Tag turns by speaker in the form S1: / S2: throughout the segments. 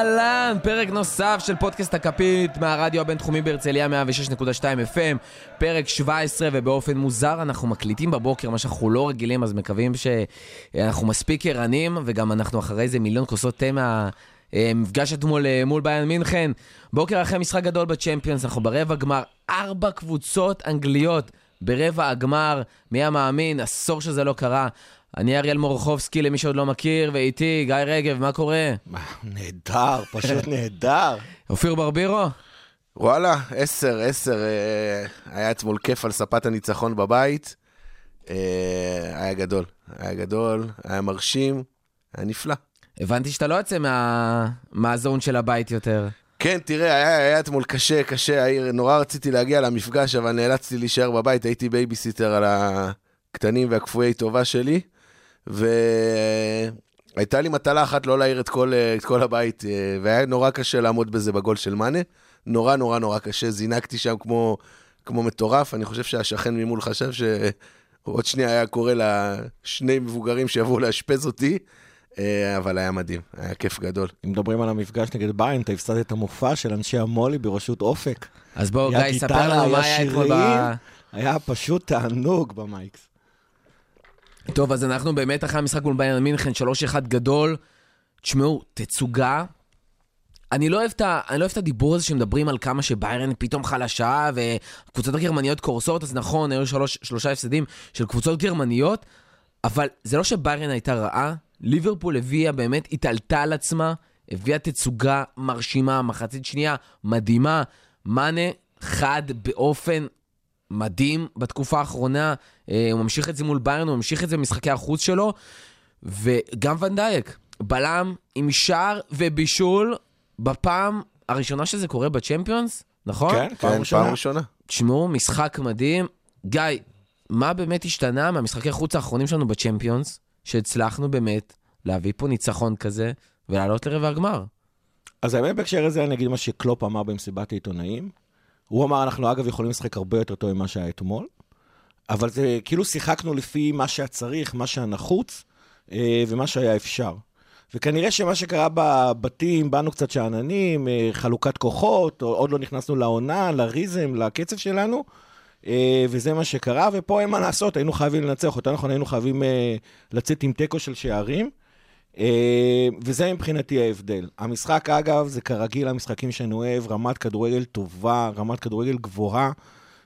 S1: אהלן, פרק נוסף של פודקאסט הכפית מהרדיו הבינתחומי בהרצליה 106.2 FM, פרק 17, ובאופן מוזר אנחנו מקליטים בבוקר, מה שאנחנו לא רגילים, אז מקווים שאנחנו מספיק ערנים, וגם אנחנו אחרי זה מיליון כוסות תה מהמפגש אתמול אה, מול ביין מינכן. בוקר אחרי משחק גדול בצ'מפיונס, אנחנו ברבע גמר, ארבע קבוצות אנגליות ברבע הגמר, מי המאמין, עשור שזה לא קרה. אני אריאל מורחובסקי, למי שעוד לא מכיר, ואיתי גיא רגב, מה קורה?
S2: מה, נהדר, פשוט נהדר.
S1: אופיר ברבירו?
S2: וואלה, עשר, עשר, אה, היה אתמול כיף על ספת הניצחון בבית. אה, היה גדול, היה גדול, היה מרשים, היה נפלא.
S1: הבנתי שאתה לא יוצא מה... מה zone של הבית יותר.
S2: כן, תראה, היה, היה אתמול קשה, קשה, העיר, נורא רציתי להגיע למפגש, אבל נאלצתי להישאר בבית, הייתי בייביסיטר על הקטנים והכפויי טובה שלי, והייתה לי מטלה אחת לא להעיר את כל, את כל הבית, אה, והיה נורא קשה לעמוד בזה בגול של מאנה, נורא נורא נורא קשה, זינקתי שם כמו, כמו מטורף, אני חושב שהשכן ממול חשב שעוד שנייה היה קורא לשני מבוגרים שיבואו לאשפז אותי, אה, אבל היה מדהים, היה כיף גדול.
S3: אם מדברים על המפגש נגד ביין, אתה הפסדת את המופע של אנשי המו"לי בראשות אופק.
S1: אז בוא,
S3: היה
S1: גיא, ספר לנו מה
S3: היה
S1: אתמול ב...
S3: היה פשוט תענוג במייקס.
S1: טוב, אז אנחנו באמת אחרי המשחק מול ביירן מינכן, 3-1 גדול. תשמעו, תצוגה. אני לא. אני לא אוהב את הדיבור הזה שמדברים על כמה שביירן פתאום חלשה והקבוצות הגרמניות קורסות, אז נכון, היו שלוש, שלושה הפסדים של קבוצות גרמניות, אבל זה לא שביירן הייתה רעה, ליברפול הביאה באמת, התעלתה על עצמה, הביאה תצוגה מרשימה, מחצית שנייה מדהימה. מאנה חד באופן מדהים בתקופה האחרונה, אה, הוא ממשיך את זה מול ביירן, הוא ממשיך את זה במשחקי החוץ שלו, וגם ונדייק, בלם עם שער ובישול בפעם הראשונה שזה קורה בצ'מפיונס, נכון?
S3: כן, פעם
S2: כן,
S3: ראשונה.
S2: פעם ראשונה.
S1: תשמעו, משחק מדהים. גיא, מה באמת השתנה מהמשחקי חוץ האחרונים שלנו בצ'מפיונס, שהצלחנו באמת להביא פה ניצחון כזה ולעלות לרבע הגמר?
S3: אז האמת בהקשר הזה אני אגיד מה שקלופ אמר במסיבת העיתונאים. הוא אמר, אנחנו אגב יכולים לשחק הרבה יותר טוב ממה שהיה אתמול, אבל זה כאילו שיחקנו לפי מה שהיה צריך, מה שהיה נחוץ אה, ומה שהיה אפשר. וכנראה שמה שקרה בבתים, באנו קצת שאננים, אה, חלוקת כוחות, עוד לא נכנסנו לעונה, לריזם, לקצב שלנו, אה, וזה מה שקרה, ופה אין מה לעשות, היינו חייבים לנצח, יותר נכון, היינו חייבים לצאת עם תיקו של שערים. אה, וזה מבחינתי ההבדל. המשחק, אגב, זה כרגיל המשחקים שאני אוהב, רמת כדורגל טובה, רמת כדורגל גבוהה.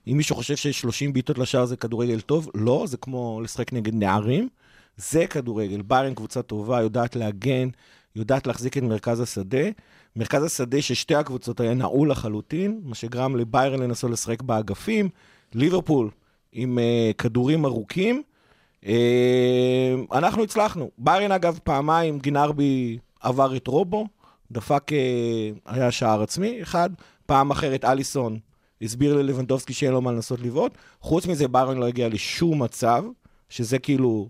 S3: אם מישהו חושב ש-30 בעיטות לשער זה כדורגל טוב, לא, זה כמו לשחק נגד נערים. זה כדורגל. ביירן קבוצה טובה, יודעת להגן, יודעת להחזיק את מרכז השדה. מרכז השדה ששתי הקבוצות היה נעול לחלוטין, מה שגרם לביירן לנסות לשחק באגפים. ליברפול עם uh, כדורים ארוכים. Uh, אנחנו הצלחנו. ביירן, אגב, פעמיים גינרבי עבר את רובו, דפק, uh, היה שער עצמי, אחד. פעם אחרת אליסון הסביר ללבנדובסקי שאין לו מה לנסות לבעוט. חוץ מזה, ביירן לא הגיע לשום מצב, שזה כאילו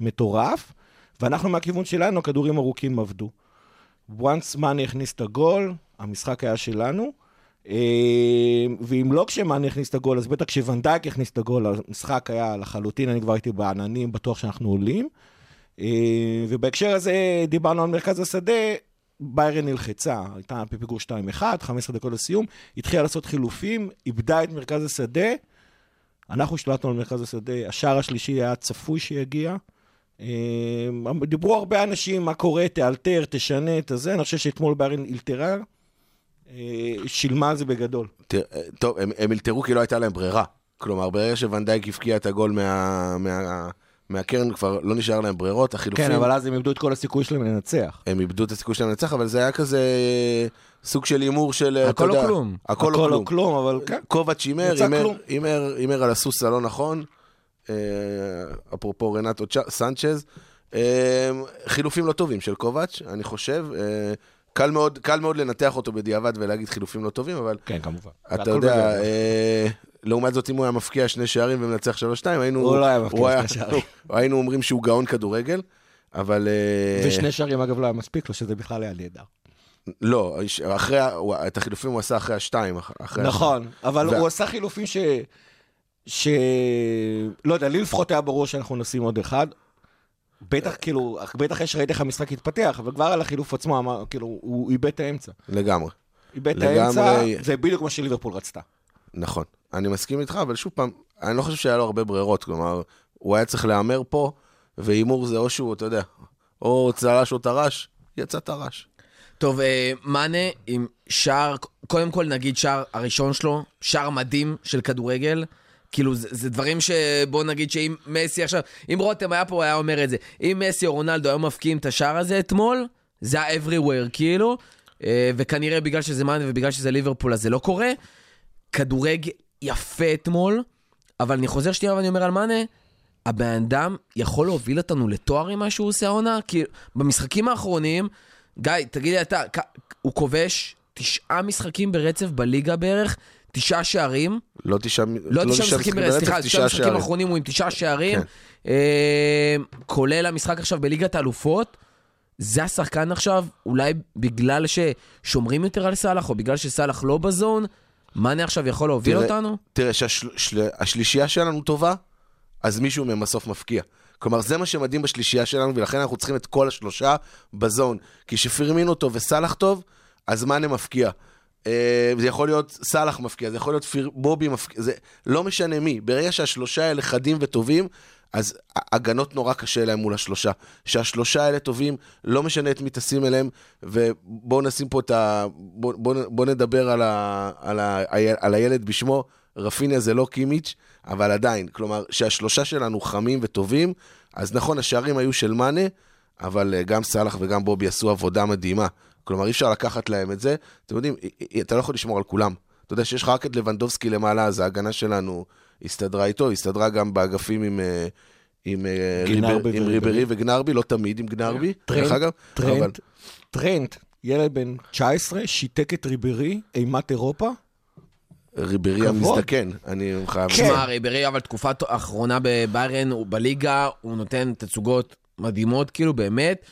S3: מטורף. ואנחנו מהכיוון שלנו, הכדורים ארוכים עבדו. once מאני הכניס את הגול, המשחק היה שלנו. אה, ואם לא כשמאני הכניס את הגול, אז בטח כשוונדייק הכניס את הגול, המשחק היה לחלוטין, אני כבר הייתי בעננים, בטוח שאנחנו עולים. אה, ובהקשר הזה דיברנו על מרכז השדה, ביירן נלחצה, הייתה בפיגור 2-1, 15 דקות לסיום, התחילה לעשות חילופים, איבדה את מרכז השדה, אנחנו השתלטנו על מרכז השדה, השער השלישי היה צפוי שיגיע. אה, דיברו הרבה אנשים, מה קורה, תאלתר, תשנה את הזה, אני חושב שאתמול ביירן אלתרה, אה, שילמה על זה בגדול.
S2: טוב, הם, הם אלתרו כי לא הייתה להם ברירה. כלומר, ברגע שוונדייק הבקיע את הגול מה, מה, מהקרן כבר לא נשאר להם ברירות, החילופים...
S3: כן, אבל אז הם איבדו את כל הסיכוי שלהם לנצח.
S2: הם איבדו את הסיכוי שלהם לנצח, אבל זה היה כזה סוג של הימור של... אתה
S1: הכל
S2: יודע,
S1: כלום.
S2: הכל
S3: הכל
S2: כלום.
S3: אבל כן.
S2: קובץ' הימר, הימר- על הסוס הלא נכון, אה, אפרופו רנטו סנצ'ז. אה, חילופים לא טובים של קובץ', אני חושב. קל מאוד, קל מאוד לנתח אותו בדיעבד ולהגיד חילופים לא טובים, אבל
S3: כן, כמובן.
S2: אתה יודע. אה, לעומת זאת, אם הוא היה מפקיע שני שערים ומנצח שלוש שתיים, היינו...
S3: הוא לא היה מפקיע שני שערים.
S2: היינו אומרים שהוא גאון כדורגל, אבל... אה,
S3: ושני שערים, אגב, לא היה מספיק לו, שזה בכלל היה נהדר.
S2: לא, אחרי, את החילופים הוא עשה אחרי השתיים. אח- אחרי
S3: נכון, אבל
S2: וה-
S3: הוא עשה חילופים ש... ש... לא יודע, לי לפחות היה ברור שאנחנו נשים עוד אחד. בטח, כאילו, בטח יש ראיתי איך המשחק התפתח, אבל כבר על החילוף עצמו, אמר, כאילו, הוא איבד את האמצע.
S2: לגמרי.
S3: איבד את
S2: לגמרי.
S3: האמצע, זה בדיוק מה שליברפול רצתה.
S2: נכון, אני מסכים איתך, אבל שוב פעם, אני לא חושב שהיה לו הרבה ברירות, כלומר, הוא היה צריך להמר פה, והימור זה או שהוא, אתה יודע, או צל"ש או טר"ש, יצא טר"ש.
S1: טוב, אה, מאנה עם שער, קודם כל נגיד שער הראשון שלו, שער מדהים של כדורגל. כאילו, זה, זה דברים שבוא נגיד שאם מסי עכשיו, אם רותם היה פה, הוא היה אומר את זה. אם מסי או רונלדו היו מפקיעים את השער הזה אתמול, זה היה everywhere, כאילו. אה, וכנראה בגלל שזה מאנה ובגלל שזה ליברפול, אז זה לא קורה. כדורגל יפה אתמול, אבל אני חוזר שנייה ואני אומר על מאנה, הבן אדם יכול להוביל אותנו לתואר עם מה שהוא עושה העונה? כי במשחקים האחרונים, גיא, תגיד לי אתה, הוא כובש תשעה משחקים ברצף בליגה בערך, תשעה שערים,
S2: לא תשעה
S1: לא תשעה משחקים ברצף, סליחה, תשעה משחקים
S2: שערים.
S1: האחרונים הוא עם תשעה שערים,
S2: כן.
S1: אה, כולל המשחק עכשיו בליגת האלופות. זה השחקן עכשיו, אולי בגלל ששומרים יותר על סאלח, או בגלל שסאלח לא בזון, מאנה עכשיו יכול להוביל
S2: תראה,
S1: אותנו?
S2: תראה, שהשלישייה שלנו טובה, אז מישהו מהם בסוף מפקיע. כלומר, זה מה שמדהים בשלישייה שלנו, ולכן אנחנו צריכים את כל השלושה בזון. כי כשפירמינו טוב וסאלח טוב, אז מאנה מפקיע. אה, זה יכול להיות סאלח מפקיע, זה יכול להיות פיר, בובי מפקיע, זה לא משנה מי. ברגע שהשלושה האלה חדים וטובים, אז הגנות נורא קשה להם מול השלושה. שהשלושה האלה טובים, לא משנה את מי תשים אליהם, ובואו נשים פה את ה... בואו בוא, בוא נדבר על, ה, על, ה, על הילד בשמו. רפיניה זה לא קימיץ', אבל עדיין, כלומר, שהשלושה שלנו חמים וטובים, אז נכון, השערים היו של מאנה, אבל אה, גם סאלח וגם בובי עשו עבודה מדהימה. כלומר, אי אפשר לקחת להם את זה. אתם יודעים, אתה לא יכול לשמור על כולם. אתה יודע שיש לך רק את לבנדובסקי למעלה, אז ההגנה שלנו הסתדרה איתו, הסתדרה גם באגפים עם... אה, עם, אה, ריבר- עם. ריברי וגנרבי, לא תמיד עם גנרבי, דרך אגב. אבל-
S3: טרנט, טרנט, ילד בן 19, שיתק את ריברי, אימת אירופה.
S2: ריברי. המזדקן, אני חייב...
S3: כן.
S1: שמע, ריברי, אבל תקופה האחרונה בביירן, הוא בליגה, הוא נותן תצוגות מדהימות, כאילו, באמת.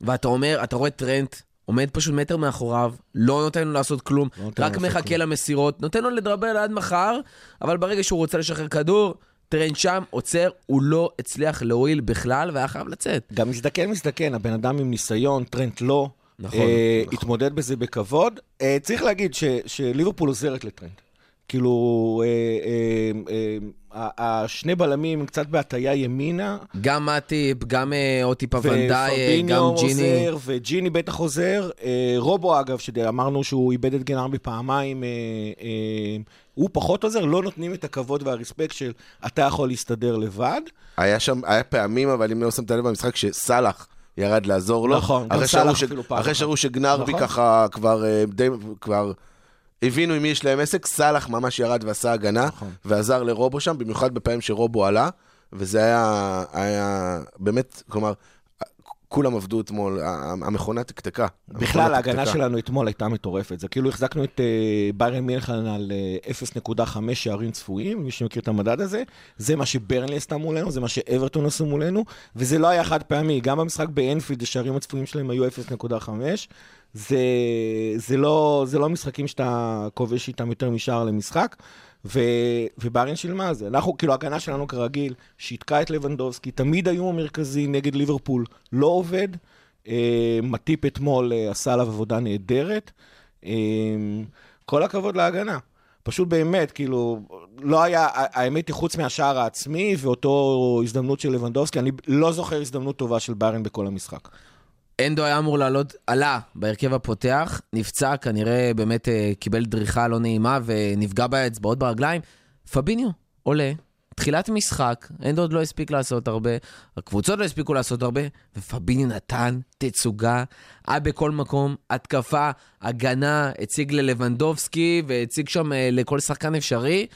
S1: ואתה אומר, אתה רואה טרנט, עומד פשוט מטר מאחוריו, לא נותן לו לעשות כלום,
S3: לא
S1: רק מחכה
S3: כלום.
S1: למסירות, נותן לו לדרבל עד מחר, אבל ברגע שהוא רוצה לשחרר כדור, טרנט שם, עוצר, הוא לא הצליח להועיל בכלל, והיה חייב לצאת.
S3: גם מזדקן מזדקן, הבן אדם עם ניסיון, טרנט לא.
S1: נכון,
S3: אה,
S1: נכון.
S3: התמודד בזה בכבוד. אה, צריך להגיד ש- שליברפול עוזרת לטרנט. כאילו, אה, אה, אה, השני בלמים קצת בהטייה ימינה,
S1: גם מאטיפ, גם אה, אוטיפה ונדאי,
S3: ופרביניו
S1: גם ג'יני.
S3: עוזר, וג'יני בטח עוזר. אה, רובו, אגב, שאמרנו שהוא איבד את גנרבי פעמיים, אה, אה, הוא פחות עוזר, לא נותנים את הכבוד והרספקט של אתה יכול להסתדר לבד.
S2: היה שם, היה פעמים, אבל אם לא שמת לב במשחק, שסאלח ירד לעזור לו.
S3: נכון, גם
S2: אחרי
S3: סאלח
S2: שראו ש-
S3: אפילו פעם
S2: אחרי
S3: אחת.
S2: שראו שגנרבי
S3: נכון.
S2: ככה כבר די, כבר הבינו עם מי יש להם עסק, סאלח ממש ירד ועשה הגנה,
S3: נכון.
S2: ועזר לרובו שם, במיוחד בפעמים שרובו עלה, וזה היה, היה באמת, כלומר, כולם עבדו אתמול, המכונה תקתקה.
S3: בכלל, ההגנה. שלנו אתמול הייתה מטורפת. זה כאילו החזקנו את אה, ביירן מינכן על אה, 0.5 שערים צפויים, מי שמכיר את המדד הזה. זה מה שברנלי עשתה מולנו, זה מה שאברטון עשו מולנו, וזה לא היה חד פעמי. גם במשחק באנפילד, השערים הצפויים שלהם היו 0.5. זה, זה, לא, זה לא משחקים שאתה כובש איתם יותר משער למשחק. ו, וביירן שילמה על זה. אנחנו, כאילו, ההגנה שלנו כרגיל, שיתקה את לבנדובסקי, תמיד היו המרכזי נגד ליברפול, לא עובד. אה, מטיפ אתמול אה, עשה עליו עבודה נהדרת. אה, כל הכבוד להגנה. פשוט באמת, כאילו, לא היה, האמת היא, חוץ מהשער העצמי ואותו הזדמנות של לבנדובסקי, אני לא זוכר הזדמנות טובה של ביירן בכל המשחק.
S1: אנדו היה אמור לעלות, עלה בהרכב הפותח, נפצע, כנראה באמת אה, קיבל דריכה לא נעימה ונפגע באצבעות ברגליים. פביניו עולה, תחילת משחק, אנדו עוד לא הספיק לעשות הרבה, הקבוצות לא הספיקו לעשות הרבה, ופביניו נתן תצוגה, היה בכל מקום, התקפה, הגנה, הציג ללבנדובסקי, והציג שם אה, לכל שחקן אפשרי.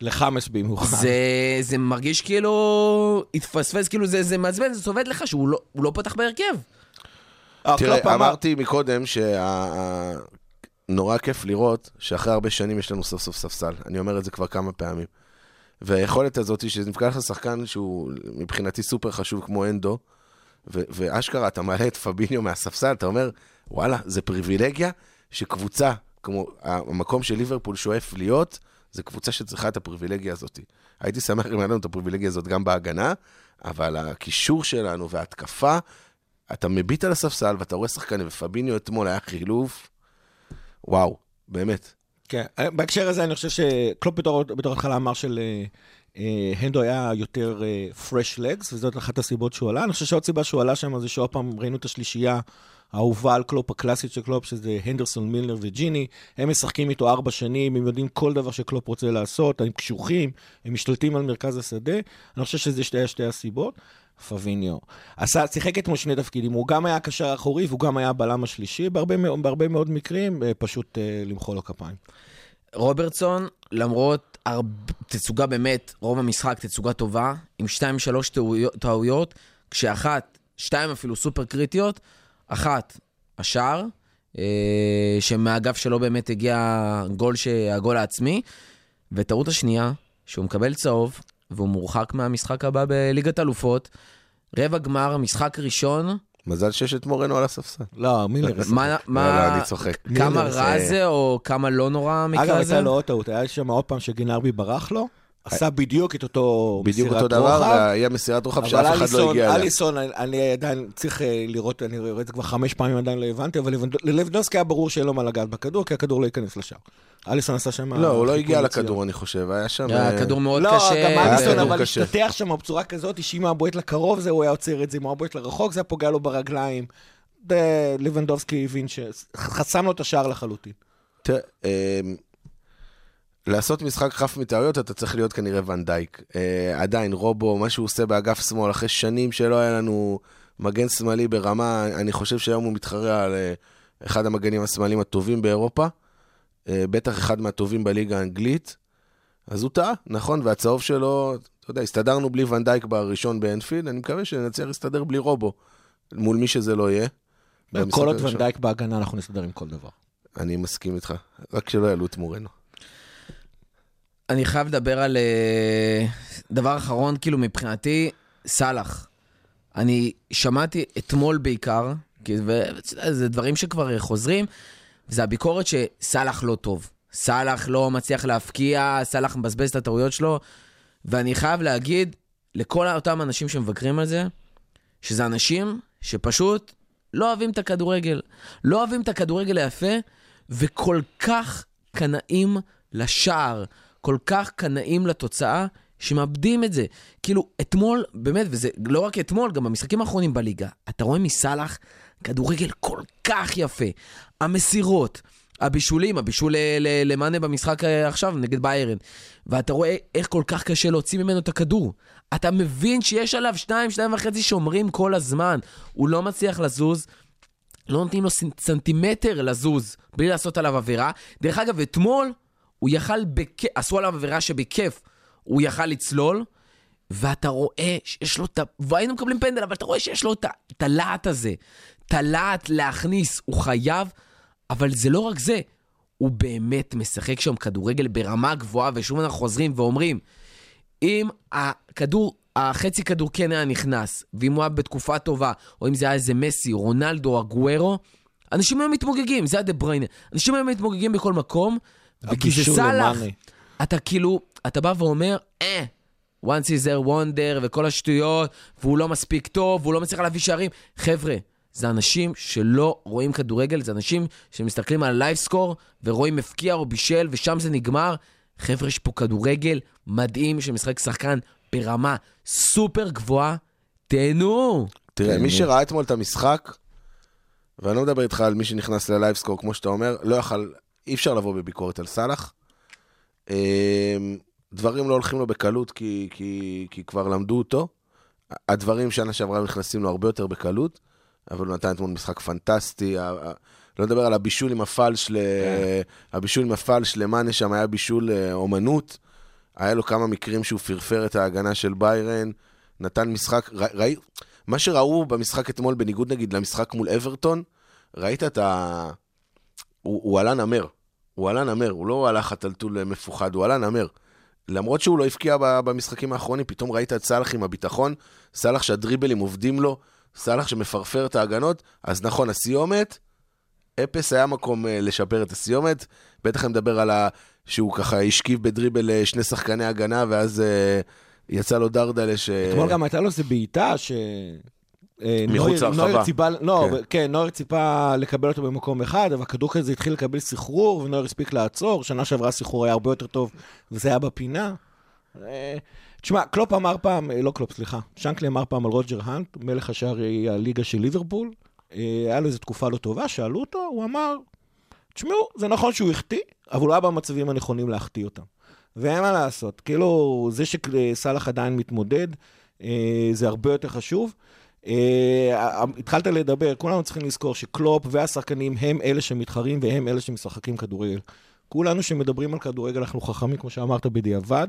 S3: לחמאס במיוחד.
S1: זה, זה מרגיש כאילו, התפספס, כאילו זה, זה מעצבן, זה עובד לך שהוא לא, לא פתח בהרכב.
S3: אה,
S2: תראה,
S3: אמר-
S2: אמרתי מקודם שנורא כיף לראות שאחרי הרבה שנים יש לנו סוף סוף ספסל. אני אומר את זה כבר כמה פעמים. והיכולת הזאת, שנפגע לך שחקן שהוא מבחינתי סופר חשוב כמו אנדו, ו- ואשכרה, אתה מעלה את פביניו מהספסל, אתה אומר, וואלה, זה פריבילגיה שקבוצה, כמו המקום של ליברפול שואף להיות, זה קבוצה שצריכה את הפריבילגיה הזאת. הייתי שמח אם היה לנו את הפריבילגיה הזאת גם בהגנה, אבל הקישור שלנו וההתקפה, אתה מביט על הספסל ואתה רואה שחקנים, ופביניו אתמול היה חילוף, וואו, באמת.
S3: כן, בהקשר הזה אני חושב שקלופ בתור, בתור התחלה אמר של אה, אה, הנדו היה יותר אה, fresh legs, וזאת אחת הסיבות שהוא עלה. אני חושב שעוד סיבה שהוא עלה שם זה שעוד פעם ראינו את השלישייה האהובה על קלופ, הקלאסית של קלופ, שזה הנדרסון, מילנר וג'יני. הם משחקים איתו ארבע שנים, הם יודעים כל דבר שקלופ רוצה לעשות, הם קשוחים, הם משתלטים על מרכז השדה. אני חושב שזה שתי, שתי הסיבות. פביניו. עשה, שיחק אתמול שני תפקידים, הוא גם היה הקשר האחורי והוא גם היה הבלם השלישי, בהרבה, בהרבה מאוד מקרים, אה, פשוט אה, למחוא לו כפיים.
S1: רוברטסון, למרות הרב... תצוגה באמת, רוב המשחק תצוגה טובה, עם שתיים שלוש טעויות, טעויות, כשאחת, שתיים אפילו סופר קריטיות, אחת, השער, אה, שמהאגף שלו באמת הגיע. הגול העצמי, וטעות השנייה, שהוא מקבל צהוב, והוא מורחק מהמשחק הבא בליגת אלופות. רבע גמר, משחק ראשון,
S2: מזל שיש את מורנו על הספסל.
S3: לא, מילר.
S1: מה,
S2: לא,
S1: מה,
S2: לא, אני צוחק.
S1: כמה רע
S2: זה-
S1: או כמה לא נורא המקרה
S3: אגב,
S1: הזה?
S3: הייתה לו עוד טעות, היה שם עוד פעם שגינרבי ברח לו, עשה בדיוק את אותו
S2: בדיוק
S3: מסירת
S2: אותו דבר,
S3: רוחב,
S2: היה מסירת רוחב
S3: אבל
S2: שאף אחד לא
S3: אליסון,
S2: הגיע אליה.
S3: אליסון, אני- עדיין צריך אה, לראות, אני רואה את זה כבר חמש פעמים, עדיין לא הבנתי, אבל ללבנדובסקי היה ברור שאין לו מה לגעת בכדור, כי הכדור לא ייכנס לשער. אליסון עשה שם...
S2: לא, הוא לא הגיע. לכדור, אני חושב, היה שם...
S1: היה
S2: אה,
S1: כדור מאוד
S3: לא,
S1: קשה.
S3: גם אליסון, אבל
S2: קשה.
S3: השתטח שם בצורה כזאת, שאם היה בועט לקרוב זה, הוא היה עוצר את זה, אם היה בועט לרחוק זה היה פוגע לו ברגליים. לבנדובסקי הבין שחסם לו את השער לחלוטין.
S2: תראה, אה, לעשות משחק חף מטעויות, אתה צריך להיות כנראה ונדייק. אה, עדיין, רובו, מה שהוא עושה באגף שמאל, אחרי שנים שלא היה לנו מגן שמאלי ברמה, אני חושב שהיום הוא מתחרה על אה, אחד המגנים השמאליים הטובים באירופה, אה, בטח אחד מהטובים בליגה האנגלית. אז הוא טעה, נכון, והצהוב שלו, אתה יודע, הסתדרנו בלי ונדייק בראשון באנפילד, אני מקווה שנצליח להסתדר בלי רובו, מול מי שזה לא יהיה.
S3: כל עוד. ונדייק בהגנה, אנחנו נסתדר עם כל דבר.
S2: אני מסכים איתך, רק שלא יעלו את מורנו.
S1: אני חייב לדבר על אה, דבר אחרון, כאילו מבחינתי, סאלח. אני שמעתי אתמול בעיקר, כי- ואתה יודע, זה דברים שכבר חוזרים, זה הביקורת שסאלח לא טוב. סאלח לא מצליח להפקיע, סאלח מבזבז את הטעויות שלו, ואני חייב להגיד לכל אותם אנשים שמבקרים על זה, שזה אנשים שפשוט לא אוהבים את הכדורגל. לא אוהבים את הכדורגל היפה, וכל כך קנאים לשער, כל כך קנאים לתוצאה, שמאבדים את זה. כאילו, אתמול, באמת, וזה לא רק אתמול, גם במשחקים האחרונים בליגה, אתה רואה מסאלח כדורגל כל כך יפה. המסירות, הבישולים, הבישול למאנה במשחק אה, עכשיו נגד ביירן, ואתה רואה איך כל כך קשה להוציא ממנו את הכדור. אתה מבין שיש עליו שניים, שניים וחצי שומרים כל הזמן. הוא לא מצליח לזוז. לא נותנים לו סנ- סנטימטר לזוז בלי לעשות עליו עבירה. דרך אגב, אתמול הוא יכל, בכ... עשו עליו עבירה שבכיף הוא יכל לצלול, ואתה רואה שיש לו את ה... והיינו מקבלים פנדל, אבל אתה רואה שיש לו את הלהט הזה. את הלהט להכניס, הוא חייב, אבל זה לא רק זה, הוא באמת משחק שם כדורגל ברמה גבוהה, ושוב אנחנו חוזרים ואומרים, אם הכדור, החצי כדור כן היה נכנס, ואם הוא היה בתקופה טובה, או אם זה היה איזה מסי, רונלדו, אגוארו, אנשים היו מתמוגגים, זה היה דה בריינה. אנשים היו מתמוגגים בכל מקום, וכי זה סאלח. אתה כאילו, אתה בא ואומר, אה, once is there wonder וכל השטויות, והוא לא מספיק טוב, והוא לא מצליח להביא שערים. חבר'ה, זה אנשים שלא רואים כדורגל, זה אנשים שמסתכלים על ה live score ורואים מפקיע או בישל, ושם זה נגמר. חבר'ה, יש פה כדורגל מדהים שמשחק שחקן ברמה סופר גבוהה. תהנו.
S2: תראה, מי שראה אתמול את המשחק, ואני לא מדבר איתך על מי שנכנס ללייבסקור, כמו שאתה אומר, לא יכל, אי אפשר לבוא בביקורת על סאלח. אמ, דברים לא הולכים לו בקלות כי, כי, כי כבר למדו אותו. הדברים שנה שעברה נכנסים לו הרבה יותר בקלות, אבל הוא נתן אתמול משחק פנטסטי. לא נדבר על הבישול עם הפלש, ל... הבישול עם הפלש למאנה שם היה בישול אה, אומנות. היה לו כמה מקרים שהוא פרפר את ההגנה של ביירן, נתן משחק, ר... ראי... מה שראו במשחק אתמול, בניגוד נגיד למשחק מול אברטון, ראית את ה... הוא, הוא עלה נמר. הוא עלה נמר, הוא לא חתלתול אה, מפוחד, הוא עלה נמר. למרות שהוא לא הבקיע במשחקים האחרונים, פתאום ראית את סאלח עם הביטחון, סאלח שהדריבלים עובדים לו, סאלח שמפרפר את ההגנות, אז נכון, הסיומת, אפס היה מקום אה, לשפר את הסיומת. בטח אני מדבר על ה... שהוא ככה השכיב בדריבל אה, שני שחקני הגנה, ואז אה, יצא לו דרדלה ש...
S3: אתמול גם הייתה לו איזה בעיטה ש... אה,
S2: מחוץ להרחבה.
S3: לא,
S2: כן.
S3: כן. נויר ציפה לקבל אותו במקום אחד, אבל הכדור כזה התחיל לקבל סחרור, ונויר הספיק לעצור. שנה שעברה הסחרור היה הרבה יותר טוב, וזה היה בפינה. אה, תשמע, קלופ אמר פעם, אה, לא קלופ, סליחה, שנקלי אמר פעם על רוג'ר האנט, מלך שערי הליגה של ליברפול. היה לו איזו תקופה לא טובה, שאלו אותו, הוא אמר, תשמעו, זה נכון שהוא החטיא, אבל הוא היה במצבים הנכונים להחטיא אותם. ואין מה לעשות, כאילו, זה שסאלח עדיין מתמודד, זה הרבה יותר חשוב. אה, התחלת לדבר, כולנו צריכים לזכור שקלופ והשחקנים הם אלה שמתחרים והם אלה שמשחקים כדורגל. כולנו שמדברים על כדורגל, אנחנו חכמים, כמו שאמרת, בדיעבד,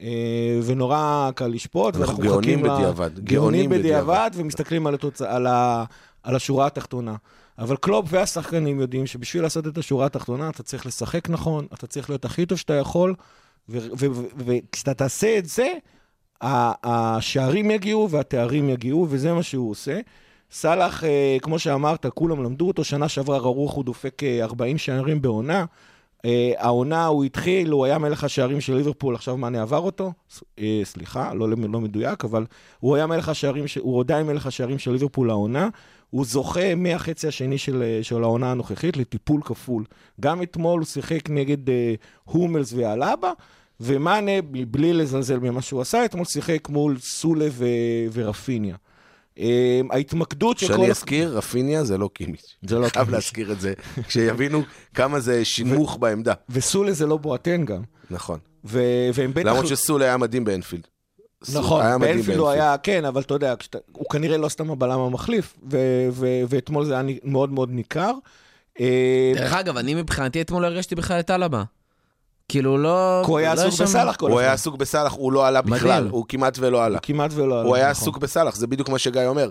S3: אה, ונורא קל לשפוט.
S2: אנחנו גאונים בדיעבד,
S3: גאונים
S2: גאונים
S3: בדיעבד,
S2: בדיעבד.
S3: ומסתכלים על, התוצ... על, ה... על השורה התחתונה. אבל קלופ והשחקנים יודעים שבשביל לעשות את השורה התחתונה, אתה צריך לשחק נכון, אתה צריך להיות הכי טוב שאתה יכול, וכשאתה תעשה את זה, השערים יגיעו והתארים יגיעו, וזה מה שהוא עושה. סאלח, אה, כמו שאמרת, כולם למדו אותו, שנה שעברה רוח הוא דופק אה, 40 שערים בעונה. אה, העונה, הוא התחיל, הוא היה מלך השערים של ליברפול, עכשיו מאנה עבר אותו. אה, סליחה, לא, לא מדויק, אבל הוא היה מלך השערים, הוא עדיין מלך השערים של ליברפול העונה. הוא זוכה מהחצי השני של, אה, של העונה הנוכחית לטיפול כפול. גם אתמול הוא שיחק נגד אה, הומלס ואלאבה, ומאנה, בלי לזלזל במה שהוא עשה, אתמול שיחק מול סולה ו- ורפיניה. אה, ההתמקדות של כל...
S2: שאני אזכיר, רפיניה זה לא קימיץ'.
S3: זה לא
S2: חייב
S3: קימיץ'.
S2: להזכיר את זה, כשיבינו כמה זה שינמוך בעמדה.
S3: וסולה זה לא בואטן גם.
S2: נכון.
S3: ו- והם בטח...
S2: למרות שסול היה מדהים באנפילד.
S3: נכון, באנפילד הוא היה, כן, אבל אתה יודע, הוא כנראה לא סתם הבלם המחליף, ו- ו- ואתמול זה היה מאוד מאוד ניכר. אה,
S1: דרך אגב, אני מבחינתי אתמול הרגשתי בכלל את אלבה. כאילו, לא...
S3: כי הוא היה
S1: לא
S3: עסוק
S1: שם-
S3: בסאלח כל
S2: הוא היה
S3: הזמן.
S2: עסוק בסאלח, הוא לא עלה
S1: מדהים.
S2: בכלל, הוא כמעט ולא עלה.
S3: כמעט ולא...
S2: הוא היה
S3: נכון.
S2: עסוק בסאלח, זה בדיוק מה שגיא אומר.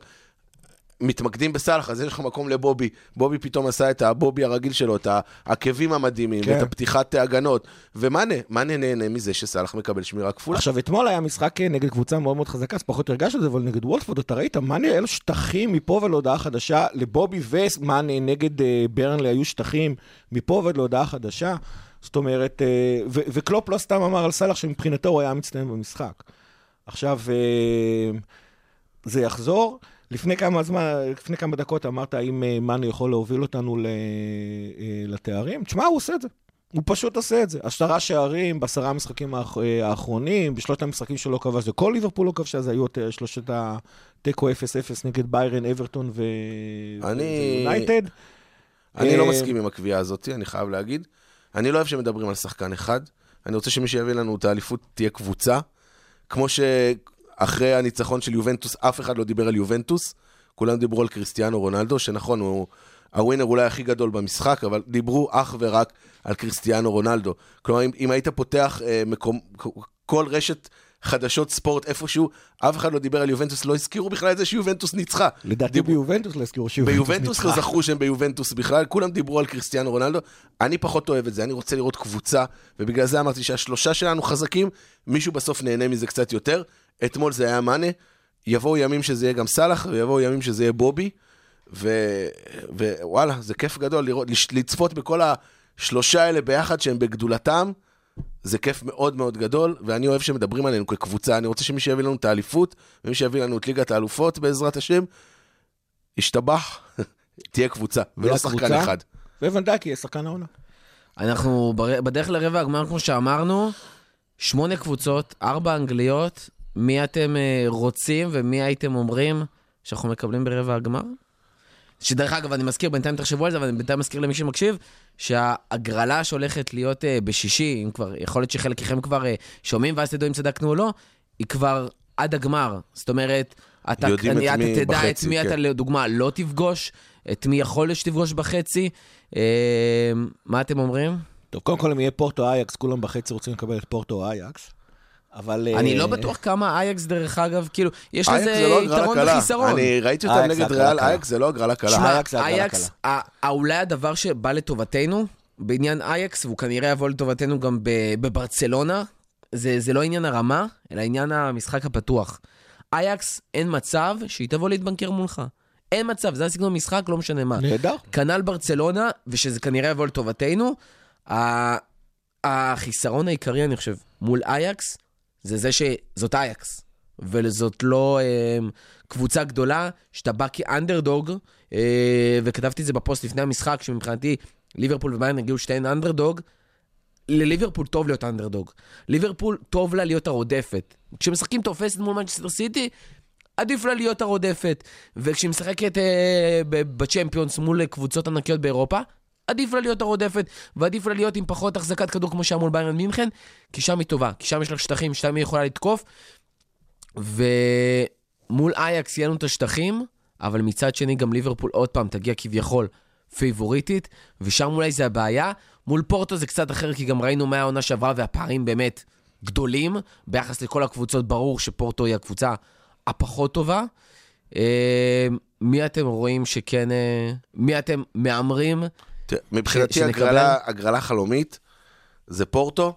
S2: מתמקדים בסאלח, אז יש לך מקום לבובי. בובי פתאום עשה את הבובי הרגיל שלו, את העקבים המדהימים,
S3: כן.
S2: ואת הפתיחת הגנות. ומאנה, מאנה נהנה מזה שסאלח מקבל שמירה כפולה.
S3: עכשיו, אתמול היה משחק אה, נגד קבוצה מאוד מאוד חזקה, אז פחות הרגשת את זה, אבל נגד וולפורד, אתה ראית, מאנה היה לו שטחים מפה ועד להודעה חדשה, לבובי ומאנה נגד אה, ברנלי היו שטחים מפה ועד להודעה חדשה. זאת אומרת, אה, ו- וקלופ לא סתם אמר על סאלח שמבחינתו הוא היה מצטיין במשחק. עכשיו, אה, זה יחזור. לפני כמה זמן, לפני כמה דקות אמרת האם אה, מאנה יכול להוביל אותנו לתארים. תשמע, הוא עושה את זה. הוא פשוט עושה את זה. עשרה שערים בעשרה המשחקים האח- האחרונים, בשלושת המשחקים שלא כבש, זה כל ליברפול לא כבשה, זה היו שלושת התיקו 0-0 נגד ביירן, אברטון ויונייטד.
S2: אני לא מסכים עם הקביעה הזאת, אני חייב להגיד. אני לא אוהב שמדברים על שחקן אחד. אני רוצה שמי שיביא לנו את האליפות תהיה קבוצה. כמו שאחרי הניצחון של יובנטוס, אף אחד לא דיבר על יובנטוס. כולם דיברו על קריסטיאנו רונלדו, שנכון, הוא הווינר אולי הכי גדול במשחק, אבל דיברו אך ורק על קריסטיאנו רונלדו. כלומר, אם, אם היית פותח אה, מקום, כל רשת חדשות ספורט איפשהו, אף אחד לא דיבר על יובנטוס, לא הזכירו בכלל את זה שיובנטוס ניצחה.
S3: לדעתי
S2: דיברו-
S3: ביובנטוס לא הזכירו שיובנטוס
S2: ביובנטוס לא
S3: ניצחה.
S2: זכרו שהם ביובנטוס בכלל, כולם דיברו על קריסטיאנו רונלדו. אני פחות אוהב את זה, אני רוצה לראות קבוצה, ובגלל זה אמרתי שהשלושה שלנו חזקים, מישהו בסוף נהנה מזה קצת יותר. אתמול זה היה מאנה, יבואו ימים שזה יהיה גם סאלח, ויבואו ימים שזה יהיה בובי, ו- ווואלה, זה כיף גדול לראות, לצפות בכל השלושה האלה ביחד שהם בגדולתם. זה כיף מאוד מאוד גדול, ואני אוהב שמדברים עלינו כקבוצה. אני רוצה שמי שיביא לנו את האליפות, ומי שיביא לנו את ליגת האלופות, בעזרת השם, ישתבח, תהיה קבוצה, ולא שחקן
S3: קבוצה.
S2: אחד.
S3: וונדקי יהיה שחקן העונה.
S1: אנחנו בדרך לרבע הגמר, כמו שאמרנו, שמונה קבוצות, ארבע אנגליות. מי אתם אה, רוצים ומי הייתם אומרים שאנחנו מקבלים ברבע הגמר? שדרך אגב, אני מזכיר, בינתיים תחשבו על זה, אבל אני בינתיים מזכיר למי שמקשיב, שההגרלה שהולכת להיות uh, בשישי, אם כבר, יכול להיות שחלק מכם כבר uh, שומעים, ואז תדעו אם צדקנו או לא, היא כבר עד הגמר. זאת אומרת, אתה,
S2: יודעים את
S1: אני,
S2: מי
S1: אתה תדע את
S2: בחצי,
S1: מי
S2: כן.
S1: אתה, לדוגמה, לא תפגוש, את מי יכול להיות שתפגוש בחצי. Uh, מה אתם אומרים?
S3: טוב, קודם כל, אם יהיה פורטו אייקס, כולם בחצי רוצים לקבל את פורטו אייקס. אבל...
S1: אני
S3: אה,
S1: לא בטוח כמה אייקס, דרך אגב, כאילו, יש לזה
S2: זה לא
S1: יתרון. וחיסרון.
S2: אני ראיתי אותם נגד ריאל. אייקס זה לא הגרלה קלה.
S1: שמע,
S3: אייקס
S1: אולי הדבר שבא לטובתנו בעניין אייקס, והוא כנראה יבוא לטובתנו גם ב- בברצלונה, זה, זה לא עניין הרמה, אלא עניין המשחק הפתוח. אייקס, אין מצב שהיא תבוא להתבנקר מולך. אין מצב, זה הסגנון משחק, לא משנה מה.
S3: נהדר.
S1: כנ"ל ברצלונה, ושזה כנראה יבוא לטובתנו. החיסרון העיקרי, אני חושב, מול אייקס, זה זה שזאת אייקס, וזאת לא אה, קבוצה גדולה, שאתה בא כאנדרדוג, אה, וכתבתי את זה בפוסט לפני המשחק, שמבחינתי ליברפול וביירן הגיעו שתיהן אנדרדוג. לליברפול טוב להיות אנדרדוג. ליברפול טוב לה להיות הרודפת. כשמשחקים תופסת מול מנצ'סטר סיטי, עדיף לה להיות הרודפת. וכשהיא משחקת אה, בצ'מפיונס מול קבוצות ענקיות באירופה, עדיף לה להיות הרודפת, ועדיף לה להיות עם פחות החזקת כדור כמו שהיה מול ביירן מינכן, כי שם היא טובה, כי שם יש לה שטחים, שם היא יכולה לתקוף. ומול אייקס יהיה לנו את השטחים, אבל מצד שני גם ליברפול עוד פעם תגיע כביכול פייבוריטית, ושם אולי זה הבעיה. מול פורטו זה קצת אחר, כי גם ראינו מה העונה שעברה, והפערים באמת גדולים. ביחס לכל הקבוצות, ברור שפורטו היא הקבוצה הפחות טובה. אה, מי אתם רואים שכן... אה, מי אתם מהמרים?
S2: תראה, מבחינתי? הגרלה, הגרלה חלומית זה פורטו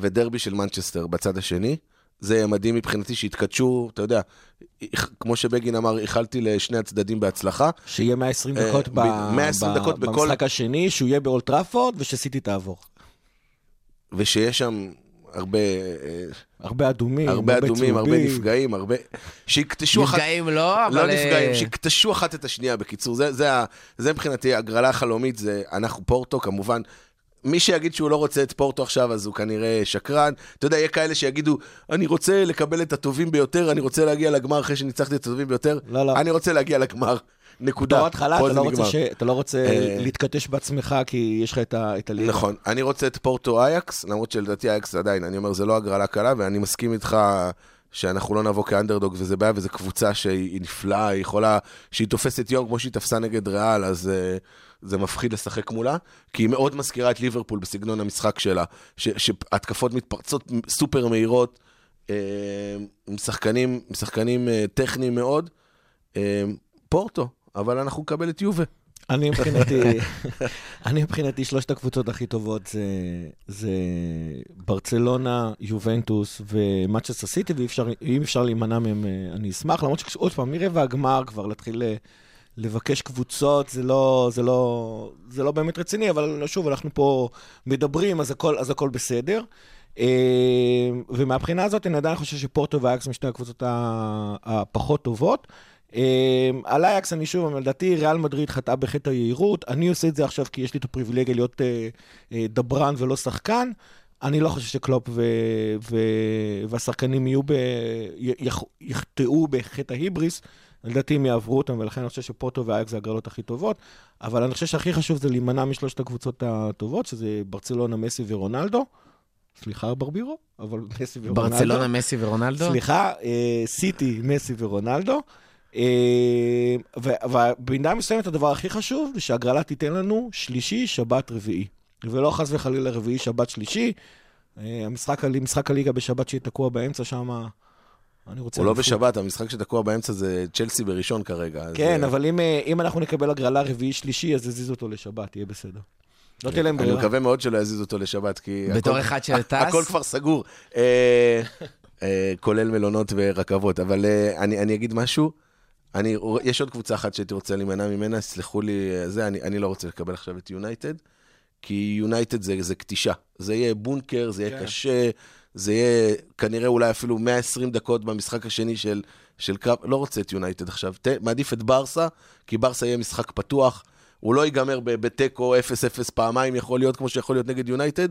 S2: ודרבי של מנצ'סטר בצד השני. זה יהיה מדהים מבחינתי שיתקדשו, אתה יודע, כמו שבגין אמר, איחלתי לשני הצדדים בהצלחה.
S3: שיהיה 120
S2: אה,
S3: דקות
S2: ב-
S3: ב-
S2: 120
S3: ב-
S2: דקות בכל-
S3: במשחק השני, שהוא יהיה באולטראפורד, ושסיטי תעבור.
S2: ושיש שם הרבה, אה,
S3: הרבה אדומים,
S2: הרבה אדומים, הרבה. נפגעים, הרבה... שיקטשו אחת...
S1: נפגעים לא, אבל...
S2: לא
S1: אה,
S2: נפגעים, שיקטשו אחת את השנייה, בקיצור. זה, זה, זה מבחינתי הגרלה החלומית, זה אנחנו פורטו, כמובן. מי שיגיד שהוא לא רוצה את פורטו עכשיו, אז הוא כנראה שקרן. אתה יודע, יהיה כאלה שיגידו, אני רוצה לקבל את הטובים ביותר, אני רוצה להגיע לגמר אחרי שניצחתי את הטובים ביותר.
S3: לא, לא.
S2: אני רוצה להגיע לגמר. נקודה.
S3: בתור התחלה, אתה לא רוצה. ש- אתה לא רוצה
S2: אה,
S3: להתכתש בעצמך, כי יש לך את ה- את הליגה.
S2: נכון, אני רוצה את פורטו אייקס, למרות שלדעתי אייקס עדיין, אני אומר, זה לא הגרלה קלה, ואני מסכים איתך שאנחנו לא נבוא כאנדרדוג, וזה בעיה, וזו קבוצה שהיא נפלאה, היא יכולה, שהיא תופסת יום כמו שהיא תפסה נגד ריאל, אז uh, זה מפחיד לשחק מולה, כי היא מאוד מזכירה את ליברפול בסגנון המשחק שלה, ש- שהתקפות מתפרצות סופר מהירות, אה, עם שחקנים, עם שחקנים אה, טכניים מאוד. אה, פורטו, אבל אנחנו נקבל את יובה.
S3: אני מבחינתי, אני מבחינתי, שלושת הקבוצות הכי טובות זה, זה ברצלונה, יובנטוס ומצ'סטר סיטי, ואם אפשר להימנע מהם, אני אשמח. למרות שעוד פעם, מרבע הגמר כבר להתחיל לבקש קבוצות, זה לא, זה לא, זה לא באמת רציני, אבל שוב, אנחנו פה מדברים, אז הכל, אז הכל בסדר. אה, ומהבחינה הזאת, אני עדיין חושב שפורטו ואייקס הם שתי הקבוצות הפחות טובות. אה, על אייקס, אני שוב, לדעתי, ריאל מדריד חטאה בחטא היהירות. אני עושה את זה עכשיו כי יש לי את הפריבילגיה להיות אה, דברן ולא שחקן. אני לא חושב שקלופ ו... ו... והשחקנים יהיו ב... יח... יחטאו בחטא ההיבריס. לדעתי הם יעברו אותם, ולכן אני חושב שפורטו ואייקס זה הגרלות הכי טובות. אבל אני חושב שהכי חשוב זה להימנע משלושת הקבוצות הטובות, שזה ברצלונה, מסי ורונלדו. סליחה, ברבירו, אבל מסי ורונלדו.
S1: ברצלונה, מסי ורונלדו?
S3: סליחה, אה, סיטי, מסי ורונלדו. אה, ובמידה מסוימת הדבר הכי חשוב זה שהגרלה תיתן לנו שלישי, שבת, רביעי. ולא חס וחלילה רביעי, שבת, שלישי. אה, המשחק, משחק הליגה בשבת שיהיה תקוע באמצע שם, אני רוצה...
S2: הוא לא. בשבת, המשחק שתקוע באמצע זה צ'לסי בראשון כרגע.
S3: כן,
S2: אה,
S3: אבל אם, אה, אם אנחנו נקבל הגרלה רביעי-שלישי, אז יזיזו אותו לשבת, יהיה בסדר. לא תהיה להם
S2: אני
S3: ברירה.
S2: מקווה מאוד שלא יזיזו אותו לשבת, כי...
S1: בתור
S2: הכל-
S1: אחד שטס?
S2: הכל כבר סגור, אה, כולל מלונות ורכבות. אבל אני אני אגיד משהו, אני, יש עוד קבוצה אחת שהייתי רוצה להימנע ממנה, סלחו לי, זה, אני, אני לא רוצה לקבל עכשיו את יונייטד, כי יונייטד זה, זה כתישה. זה יהיה בונקר, זה יהיה
S3: כן.
S2: קשה, זה יהיה כנראה אולי אפילו 120 דקות במשחק השני של, של קרב, לא רוצה את יונייטד עכשיו. ת, מעדיף את ברסה, כי ברסה יהיה משחק פתוח, הוא לא ייגמר בתיקו 0-0 פעמיים, יכול להיות כמו שיכול להיות נגד יונייטד.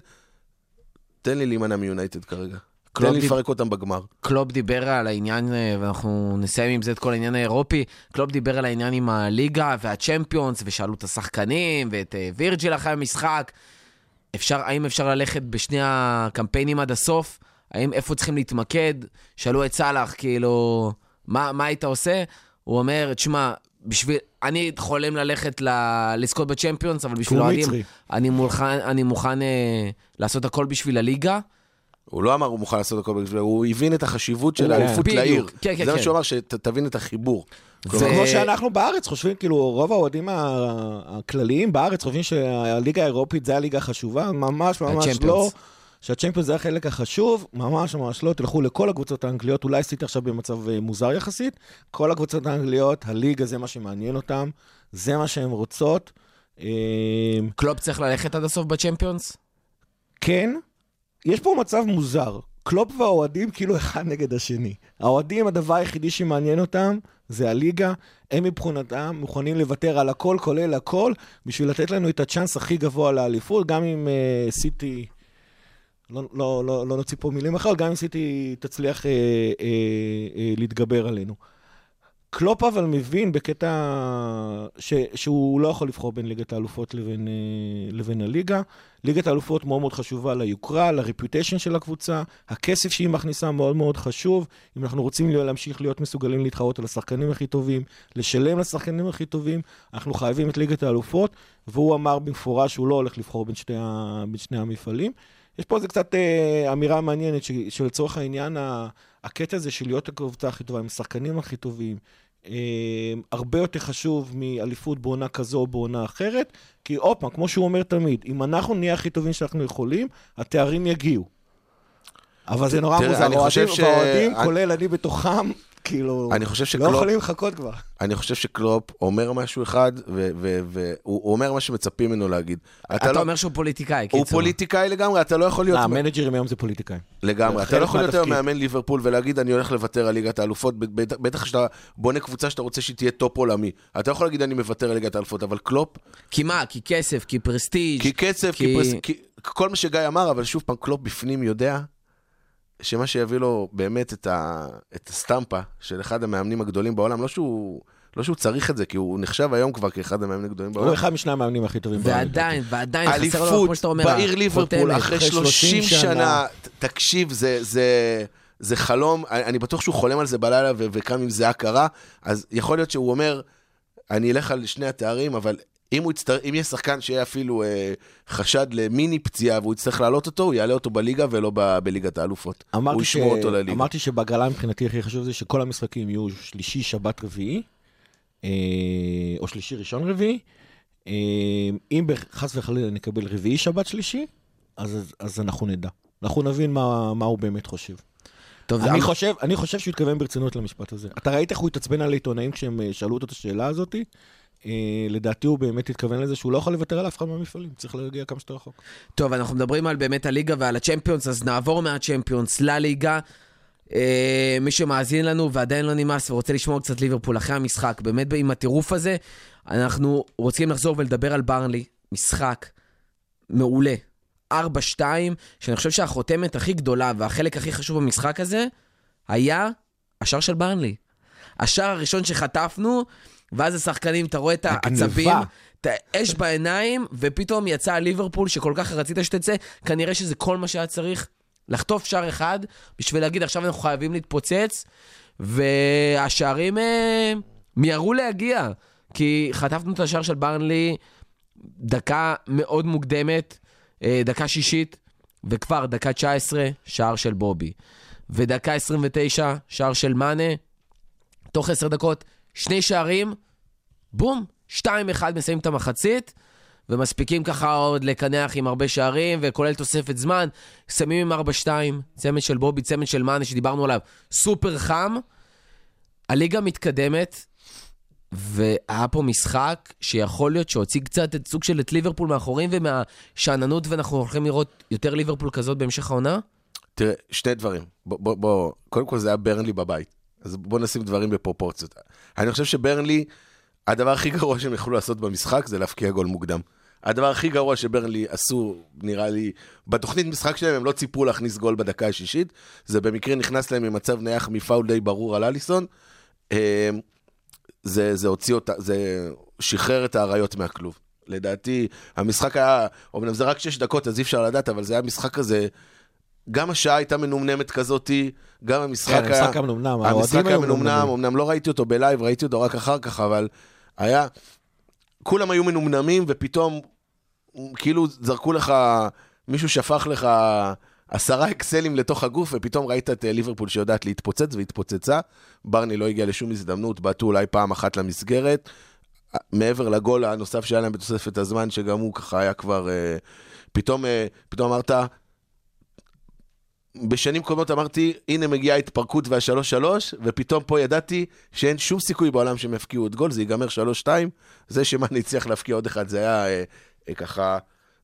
S2: תן לי להימנע מיונייטד כרגע. תן לי לפרק אותם בגמר.
S1: קלופ דיבר על העניין, אה, ואנחנו נסיים עם זה את כל העניין האירופי, קלופ דיבר על העניין עם הליגה והצ'מפיונס, ושאלו את השחקנים, ואת אה, וירג'יל אחרי המשחק. אפשר, האם אפשר ללכת בשני הקמפיינים עד הסוף? האם, איפה צריכים להתמקד? שאלו את סאלח, כאילו, מה, מה היית עושה? הוא אומר, תשמע, בשביל, אני חולם ללכת ל, לזכות בצ'מפיונס, אבל בשביל אוהדים. אני מוכן, אני מוכן אה, לעשות הכל בשביל הליגה.
S2: הוא לא אמר הוא מוכן לעשות הכל בשביל... הוא הבין את החשיבות של האליפות. לעיר.
S1: כן, כן,
S2: זה מה
S1: כן.
S2: שהוא אמר, שתבין את החיבור.
S1: ו-
S3: כמו שאנחנו בארץ חושבים, כאילו, רוב האוהדים הכלליים בארץ חושבים שהליגה האירופית זה הליגה החשובה, ממש ממש
S1: הצ'מפיונס.
S3: לא. שהצ'מפיונס זה החלק החשוב, ממש ממש לא, תלכו לכל הקבוצות האנגליות, אולי עשיתי עכשיו במצב אה, מוזר יחסית, כל הקבוצות האנגליות, הליגה זה מה שמעניין אותם, זה מה שהן רוצות. אה,
S1: קלופ צריך ללכת עד הסוף בצ'מפיונס?
S3: כן, יש פה מצב מוזר. קלופ והאוהדים כאילו אחד נגד השני. האוהדים, הדבר היחידי שמעניין אותם זה הליגה. הם מבחינתם מוכנים לוותר על הכל, כולל הכל, בשביל לתת לנו את הצ'אנס הכי גבוה לאליפות, גם אם uh, סיטי... לא, לא, לא, לא נוציא פה מילים אחרות, גם אם סיטי תצליח אה, אה, אה, להתגבר עלינו. קלופ אבל מבין בקטע ש, שהוא לא יכול לבחור בין ליגת האלופות לבין, אה, לבין הליגה. ליגת האלופות מאוד מאוד חשובה ליוקרה, לרפיוטיישן של הקבוצה, הכסף שהיא מכניסה מאוד מאוד חשוב. אם אנחנו רוצים להמשיך להיות מסוגלים להתחרות על השחקנים הכי טובים, לשלם לשחקנים הכי טובים, אנחנו חייבים את ליגת האלופות, והוא אמר במפורש שהוא לא הולך לבחור בין שני, ה, בין שני המפעלים. יש פה איזה קצת אה, אמירה מעניינת, שלצורך העניין, הקטע הזה של להיות הקבוצה הכי טובה, עם השחקנים הכי טובים, הרבה יותר חשוב מאליפות בעונה כזו או בעונה אחרת, כי עוד פעם, כמו שהוא אומר תמיד, אם אנחנו נהיה הכי טובים שאנחנו יכולים, התארים יגיעו. אבל זה נורא מוזר,
S2: אני חושב
S3: אוהדים
S2: ש-
S3: כולל אני בתוכם, כאילו,
S2: אני חושב
S3: לא
S2: שקלופ-
S3: יכולים לחכות כבר.
S2: אני חושב שקלופ אומר משהו אחד, והוא אומר מה שמצפים ממנו להגיד.
S1: אתה
S2: לא-
S1: אומר שהוא פוליטיקאי,
S2: הוא
S1: קיצור.
S2: פוליטיקאי לגמרי, אתה לא יכול להיות...
S3: לא, המנג'רים היום זה פוליטיקאים.
S2: לגמרי. אתה לא יכול להיות היום. מאמן ליברפול ולהגיד, אני הולך לוותר על ליגת האלופות, בטח- כשאתה בונה קבוצה שאתה רוצה שהיא תהיה טופ עולמי. אתה יכול להגיד, אני מוותר על ליגת האלופות, אבל קלופ,
S1: כי מה? כי כסף, כי פרסטיג'.
S2: כי קצב, כי
S1: כי-
S2: פרס... כי... כל מה שגיא אמר, אבל שוב פעם, קלופ בפנים יודע שמה שיביא לו באמת את, ה... את הסטמפה של אחד המאמנים הגדולים בעולם, לא שהוא... לא שהוא צריך את זה, כי הוא נחשב היום כבר כאחד המאמנים הגדולים בעולם.
S3: הוא אחד משני המאמנים הכי טובים. בעולם.
S1: ועדיין, ועדיין חסר לו,
S2: אליפות
S1: כמו שאתה אומר,
S2: בעיר ליברפול. אחרי
S3: אחרי
S2: 30
S3: 30
S2: שנה, תקשיב, זה, זה, זה חלום, אני בטוח שהוא חולם על זה בלילה וקם עם זיעה קרה, אז יכול להיות שהוא אומר, אני אלך על שני התארים, אבל אם, יצטר... אם יהיה שחקן שיהיה אפילו אה, חשד למיני פציעה והוא יצטרך להעלות אותו, הוא יעלה אותו בליגה ולא ב- בליגת האלופות. הוא
S3: אמרתי, ש...
S2: ישמור אותו לליגה.
S3: אמרתי שבהגרלה מבחינתי הכי חשוב זה שכל המשחקים יהיו שלישי, שבת, רביעי, אה, או שלישי, ראשון, רביעי. אה, אם חס וחלילה נקבל רביעי, שבת, שלישי, אז, אז אנחנו נדע. אנחנו נבין מה, מה הוא באמת חושב.
S1: טוב, זה
S3: אני
S1: אמ-
S3: חושב, אני חושב שהוא התכוון ברצינות למשפט הזה. אתה ראית איך הוא התעצבן על העיתונאים כשהם אה, שאלו אותו את השאלה הזאת? אה, לדעתי הוא באמת התכוון לזה שהוא לא יכול לוותר על אף אחד מהמפעלים, צריך להגיע כמה שיותר רחוק.
S1: טוב, אנחנו מדברים על באמת הליגה ועל הצ'מפיונס, אז נעבור מהצ'מפיונס לליגה. אה, מי שמאזין לנו ועדיין לא נמאס ורוצה לשמוע קצת ליברפול אחרי המשחק, באמת עם הטירוף הזה, אנחנו רוצים לחזור ולדבר על ברנלי, משחק מעולה. 4-2, שאני חושב שהחותמת הכי גדולה והחלק הכי חשוב במשחק הזה, היה השער של ברנלי. השער הראשון שחטפנו, ואז השחקנים, אתה רואה את. העצבים, את האש בעיניים, ופתאום יצא ליברפול שכל כך רצית שתצא, כנראה שזה כל מה שהיה צריך. לחטוף שער אחד, בשביל להגיד, עכשיו אנחנו חייבים להתפוצץ, והשערים אה, מיהרו להגיע. כי חטפנו את השער של ברנלי דקה מאוד מוקדמת, אה, דקה שישית, וכבר דקה 19, שער של בובי. ודקה 29, שער של מאנה. תוך עשר דקות, שני שערים, בום, 2-1 מסיים את המחצית, ומספיקים ככה עוד לקנח עם הרבה שערים, וכולל תוספת זמן. שמים עם 4-2, צמד של בובי, צמד של מאנה שדיברנו עליו, סופר חם. הליגה מתקדמת, והיה פה משחק שיכול להיות שהוציא קצת את סוג של את ליברפול מאחורים ומהשאננות, ואנחנו הולכים לראות יותר ליברפול כזאת בהמשך העונה?
S2: תראה, שני דברים. בוא, בוא, קודם כל זה היה ברנלי בבית. אז בוא נשים דברים בפרופורציות. אני חושב שברנלי, הדבר הכי גרוע שהם יכלו לעשות במשחק זה להבקיע גול מוקדם. הדבר הכי גרוע שברנלי עשו, נראה לי, בתוכנית משחק שלהם הם לא ציפו להכניס גול בדקה השישית, זה במקרה נכנס להם ממצב נייח מפאול די ברור על אליסון. אה, זה, זה הוציא אותה, זה שחרר את האריות מהכלוב. לדעתי, המשחק היה, אומנם זה רק שש דקות, אז אי אפשר לדעת, אבל זה היה משחק כזה, גם השעה הייתה מנומנמת כזאתי, גם המשחק
S3: כן,
S2: היה...
S3: המשחק היה מנומנם,
S2: המשחק היה מנומנם. אמנם לא ראיתי אותו בלייב, ראיתי אותו רק אחר כך, אבל היה... כולם היו מנומנמים, ופתאום, כאילו זרקו לך, מישהו שפך לך עשרה אקסלים לתוך הגוף, ופתאום ראית את אה, ליברפול שיודעת להתפוצץ, והתפוצצה. ברני לא הגיע לשום הזדמנות, בעטו אולי פעם אחת למסגרת. מעבר לגול הנוסף שהיה להם בתוספת הזמן, שגם הוא ככה היה כבר... אה, פתאום, אה, פתאום אמרת, בשנים קודמות אמרתי, הנה מגיעה ההתפרקות והשלוש-שלוש, ופתאום פה ידעתי שאין שום סיכוי בעולם שהם יפקיעו עוד גול, זה ייגמר שלוש-שתיים. זה שמאני הצליח להפקיע עוד אחד, זה היה אה, אה, ככה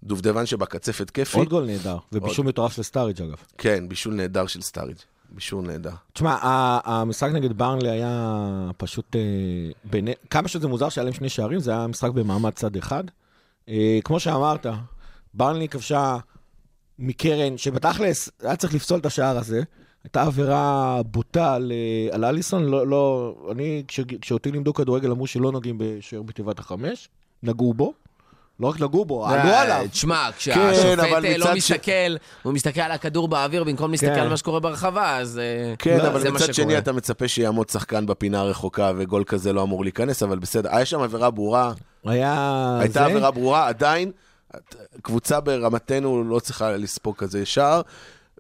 S2: דובדבן שבקצפת כיפי.
S3: עוד גול נהדר, ובישול מטורף של סטאריג' אגב.
S2: כן, בישול נהדר של סטאריג'. בישול נהדר.
S3: תשמע, המשחק נגד ברנלי היה פשוט... אה, בין... כמה שזה מוזר שהיה להם שני שערים, זה היה משחק במעמד צד אחד. אה, כמו שאמרת, ברנלי כבשה מקרן, שבתכלס היה צריך לפסול את השער הזה. הייתה עבירה בוטה על, אה, על אליסון, לא, לא, אני, כש, כשאותי לימדו כדורגל אמרו שלא נוגעים בשוער בתיבת החמש, נגעו בו. לא רק נגעו בו, עלו
S1: אה,
S3: עליו.
S1: תשמע,
S2: כן,
S1: כשהשופט
S2: אבל
S1: אה, לא מסתכל, הוא מסתכל על הכדור באוויר במקום להסתכל
S3: כן.
S1: על מה שקורה ברחבה, אז
S2: כן,
S1: לא,
S2: אבל
S1: זה מה
S2: מצד שני
S1: שקורה.
S2: אתה מצפה שיעמוד שחקן בפינה הרחוקה, וגול כזה לא אמור להיכנס, אבל בסדר. היה שם עבירה ברורה,
S3: היה...
S2: הייתה
S3: זה,
S2: עבירה ברורה, עדיין, קבוצה ברמתנו לא צריכה לספוג כזה שער,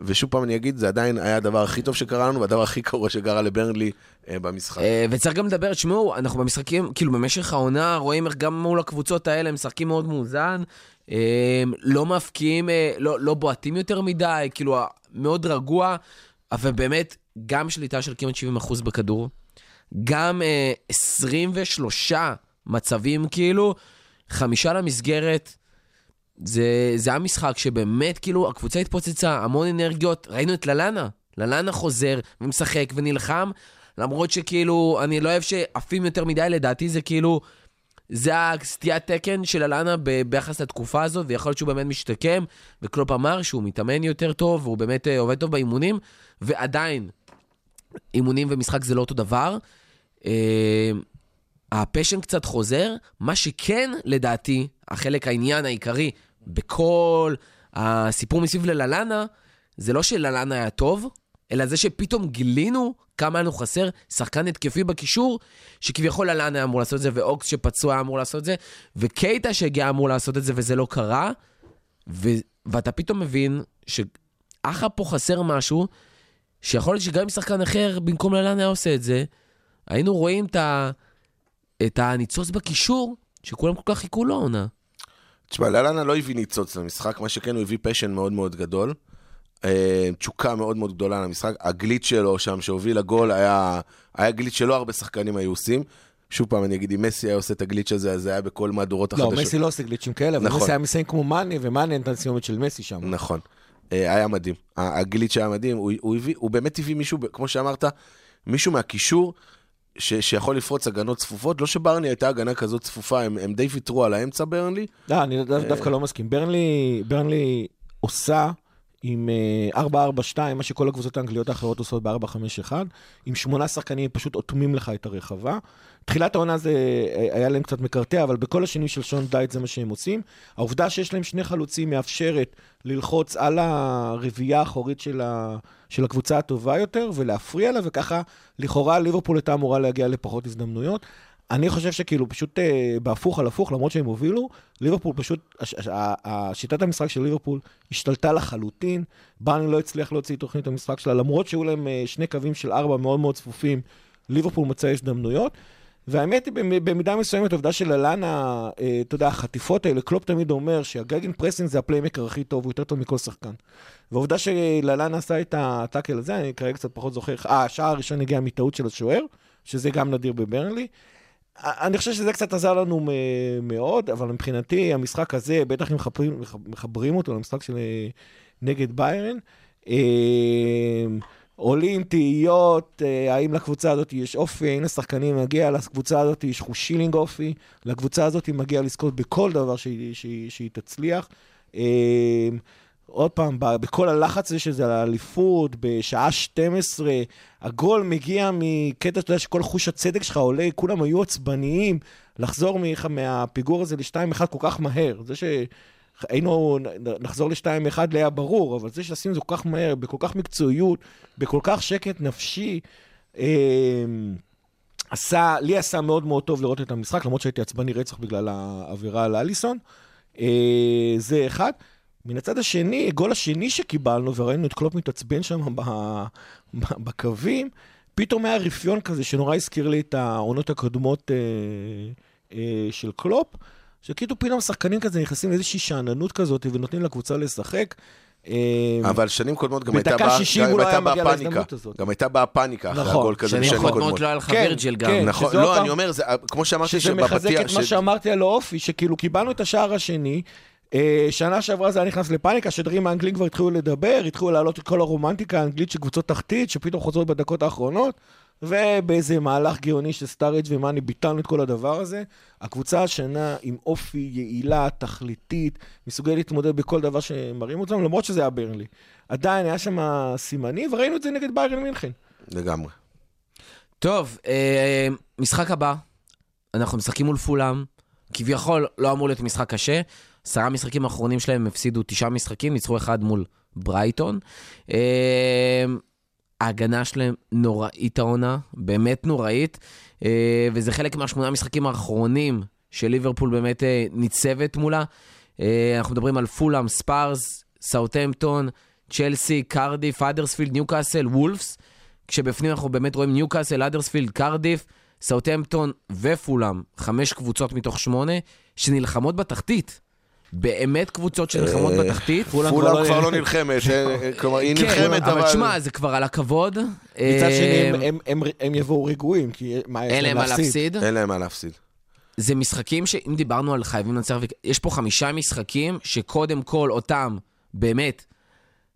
S2: ושוב פעם אני אגיד, זה עדיין היה הדבר הכי טוב שקרה לנו, והדבר הכי גרוע שקרה לברנלי אה, במשחק.
S1: אה, וצריך גם לדבר, תשמעו, אנחנו במשחקים, כאילו במשך העונה רואים איך גם מול הקבוצות האלה הם משחקים מאוד מאוזן, אה, לא מפקיעים, אה, לא, לא בועטים יותר מדי, כאילו מאוד רגוע, אבל באמת, גם שליטה של כמעט 70% בכדור, גם אה, 23 מצבים כאילו, חמישה למסגרת, זה, זה היה משחק שבאמת, כאילו, הקבוצה התפוצצה, המון אנרגיות. ראינו את ללאנה, ללאנה חוזר ומשחק ונלחם, למרות שכאילו, אני לא אוהב שעפים יותר מדי, לדעתי זה כאילו, זה הסטיית תקן של ללאנה ב- ביחס לתקופה הזאת, ויכול להיות שהוא באמת משתקם, וקלופ אמר שהוא מתאמן יותר טוב, והוא באמת אה, עובד טוב באימונים, ועדיין, אימונים ומשחק זה לא אותו דבר. אה, ה passion קצת חוזר, מה שכן, לדעתי, החלק העניין העיקרי בכל הסיפור מסביב לללנה, זה לא שללנה היה טוב, אלא זה שפתאום גילינו כמה לנו חסר שחקן התקפי בקישור, שכביכול ללנה היה אמור לעשות את זה, ואוקס שפצוע היה אמור לעשות את זה, וקייטה שהגיע אמור לעשות את זה וזה לא קרה, ו- ואתה פתאום מבין שאחה פה חסר משהו, שיכול להיות שגם אם שחקן אחר במקום ללנה היה עושה את זה, היינו רואים את ה... את הניצוץ בקישור, שכולם כל כך חיכו לו עונה.
S2: תשמע, לאלנה לא הביא ניצוץ למשחק, מה שכן הוא הביא פשן מאוד מאוד גדול. אה, תשוקה מאוד מאוד גדולה למשחק. הגליץ' שלו שם שהוביל לגול היה, היה גליץ' שלא הרבה שחקנים היו עושים. שוב פעם, אני אגיד, אם מסי היה עושה את הגליץ' הזה, אז זה היה בכל מהדורות
S3: לא,
S2: החדשות.
S3: מסי לא עושה גליצ'ים כאלה, אבל
S2: נכון.
S3: מסי היה מסיים כמו מאנה, ומאנה נתן סיומת של מסי שם.
S2: נכון. אה, היה מדהים. הגליץ' היה מדהים, הוא, הוא, הביא, הוא באמת הביא מישהו, כמו שאמרת, מישהו מהקישור ש, שיכול לפרוץ הגנות צפופות. לא שברני הייתה הגנה כזאת צפופה, הם, הם די ויתרו על האמצע ברנלי.
S3: לא, אני דו- דווקא לא מסכים. ברנלי, ברנלי עושה עם אה, 4-4-2, מה שכל הקבוצות האנגליות האחרות עושות ב-4-5-1, עם שמונה שחקנים פשוט אוטמים לך את הרחבה. תחילת העונה זה אה, היה להם קצת מקרטע, אבל בכל השנים של שון דייט זה מה שהם עושים. העובדה שיש להם שני חלוצים מאפשרת ללחוץ על הרביעייה האחורית של, ה... של הקבוצה הטובה יותר ולהפריע לה, וככה לכאורה ליברפול הייתה אמורה להגיע לפחות הזדמנויות. אני חושב שכאילו פשוט אה, בהפוך על הפוך, למרות שהם הובילו, ליברפול פשוט, הש, הש, שיטת המשחק של ליברפול השתלטה לחלוטין. ברנלי לא הצליח להוציא את תוכנית המשחק שלה, למרות שהיו להם אה, שני קווים של ארבע מאוד מאוד צפופים, ליברפול מצאה הזדמנויות. והאמת היא, במ- במידה מסוימת, העובדה של ללאנה, אה, אתה יודע, החטיפות האלה, קלופ תמיד אומר שה gegenpressing זה ה playmaker הכי טוב, הוא יותר טוב מכל שחקן. והעובדה שללנה עשה את ה tackle הזה, אני כרגע קצת פחות זוכר, אה, השער הראשון הגיע מטעות של השוער, שזה גם נדיר בברנלי. אני חושב שזה קצת עזר לנו מאוד, אבל מבחינתי המשחק הזה, בטח אם מחברים, מח- מחברים אותו למשחק של אה, נגד ביירן, אה, עולים תהיות, אה, האם לקבוצה הזאת יש אופי, האם לשחקנים מגיע, לקבוצה הזאת יש חושילינג אופי, לקבוצה הזאת מגיע לזכות בכל דבר שהיא, שהיא, שהיא תצליח. עוד פעם, בכל הלחץ הזה שזה על האליפות, בשעה 12, הגול מגיע מקטע, אתה יודע, שכל חוש הצדק שלך עולה, כולם היו עצבניים, לחזור מהפיגור הזה ל-2-1 כל כך מהר. זה שהיינו, נחזור ל-2-1 לי היה ברור, אבל זה שעשינו את זה כל כך מהר, בכל כך מקצועיות, בכל כך שקט נפשי, אה, עשה, לי עשה מאוד מאוד טוב לראות את המשחק, למרות שהייתי עצבני רצח בגלל העבירה על אליסון. אה, זה אחד. מן הצד השני, הגול השני שקיבלנו, וראינו את קלופ מתעצבן שם בקווים, פתאום היה רפיון כזה שנורא הזכיר לי את העונות הקודמות אה, אה, של קלופ, שכאילו פתאום שחקנים כזה נכנסים לאיזושהי שאננות כזאת ונותנים לקבוצה לשחק. אה,
S2: אבל שנים קודמות גם הייתה באה-
S3: 60
S2: גם
S3: הוא לא
S2: הייתה
S3: היה מגיע
S2: באה פאניקה.
S3: להזדמנות הזאת.
S2: גם הייתה באה פאניקה אחרי
S3: נכון.
S2: הגול כזה
S1: שנים
S2: בשנים
S1: קודמות
S2: קודמות.
S1: לא היה לך
S3: כן,
S1: וירג'ל גם.
S3: כן.
S2: נכון, לא,
S3: פעם-
S2: אני אומר, זה- כמו שאמרתי
S3: שזה מחזק
S2: שבפתיח...
S3: את מה שאמרתי על האופי, שכאילו קיבלנו את השער השני, שנה שעברה זה היה נכנס לפאניקה, השדרים האנגלים כבר התחילו לדבר, התחילו להעלות את כל הרומנטיקה האנגלית של קבוצות תחתית, שפתאום חוזרות בדקות האחרונות, ובאיזה מהלך גאוני של סטאריג' ומאני ביטלנו את כל הדבר הזה. הקבוצה השנה עם אופי יעילה, תכליתית, מסוגלת להתמודד בכל דבר שמראים אותם, למרות שזה היה ברנלי. עדיין היה שם סימנים, וראינו את זה נגד ביירן מינכן.
S2: לגמרי.
S1: טוב, אה, משחק הבא, אנחנו משחקים מול פולאם, כביכול לא אמור להיות משחק קשה. עשרה משחקים האחרונים שלהם הפסידו תשעה משחקים, ניצחו אחד מול ברייטון. אה, ההגנה שלהם נוראית העונה, באמת נוראית, אה, וזה חלק מהשמונה משחקים האחרונים שליברפול באמת אה, ניצבת מולה. אנחנו מדברים על פולאם, ספרס, סאוטהמפטון, צ'לסי, קרדיף, האדרספילד, ניוקאסל, וולפס. כשבפנים אנחנו באמת רואים ניוקאסל, האדרספילד, קרדיף, סאוטהמפטון ופולאם, חמש קבוצות מתוך שמונה, שנלחמות בתחתית. באמת קבוצות שנלחמות
S2: אה,
S1: בתחתית.
S3: פולאם כבר לא
S2: לא
S3: נלחמת.
S2: נלחמת, אה, כלומר, היא
S1: כן,
S2: נלחמת,
S1: אבל
S2: אבל...
S1: תשמע, זה כבר על הכבוד.
S3: מצד
S1: אה,
S3: שני, הם- יבואו רגועים, כי מה יש להם
S1: להפסיד.
S2: אין להם מה להפסיד.
S1: זה משחקים שאם דיברנו על חייבים לנצח, יש פה חמישה משחקים שקודם כל אותם, באמת,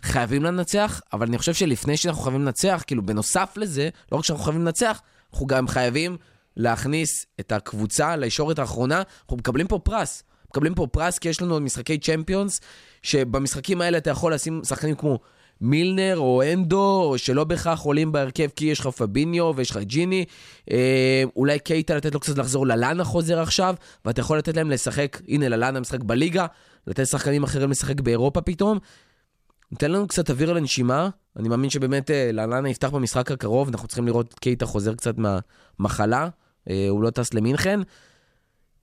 S1: חייבים לנצח, אבל אני חושב שלפני שאנחנו חייבים לנצח, כאילו בנוסף לזה, לא רק שאנחנו חייבים לנצח, אנחנו גם חייבים להכניס את הקבוצה לישורת האחרונה, אנחנו מקבלים פה פרס. מקבלים פה פרס כי יש לנו עוד משחקי צ'מפיונס, שבמשחקים האלה אתה יכול לשים שחקנים כמו מילנר או אנדו, שלא בהכרח עולים בהרכב כי יש לך פביניו ויש לך ג'יני. אה, אולי קייטה לתת לו קצת לחזור, ללאנה חוזר עכשיו, ואתה יכול לתת להם לשחק, הנה ללאנה משחק בליגה, לתת שחקנים אחרים לשחק באירופה פתאום. נותן לנו קצת אוויר לנשימה, אני מאמין שבאמת אה, ללאנה יפתח במשחק הקרוב, אנחנו צריכים לראות קייטה חוזר קצת מהמחלה, אה, הוא לא טס למינכן.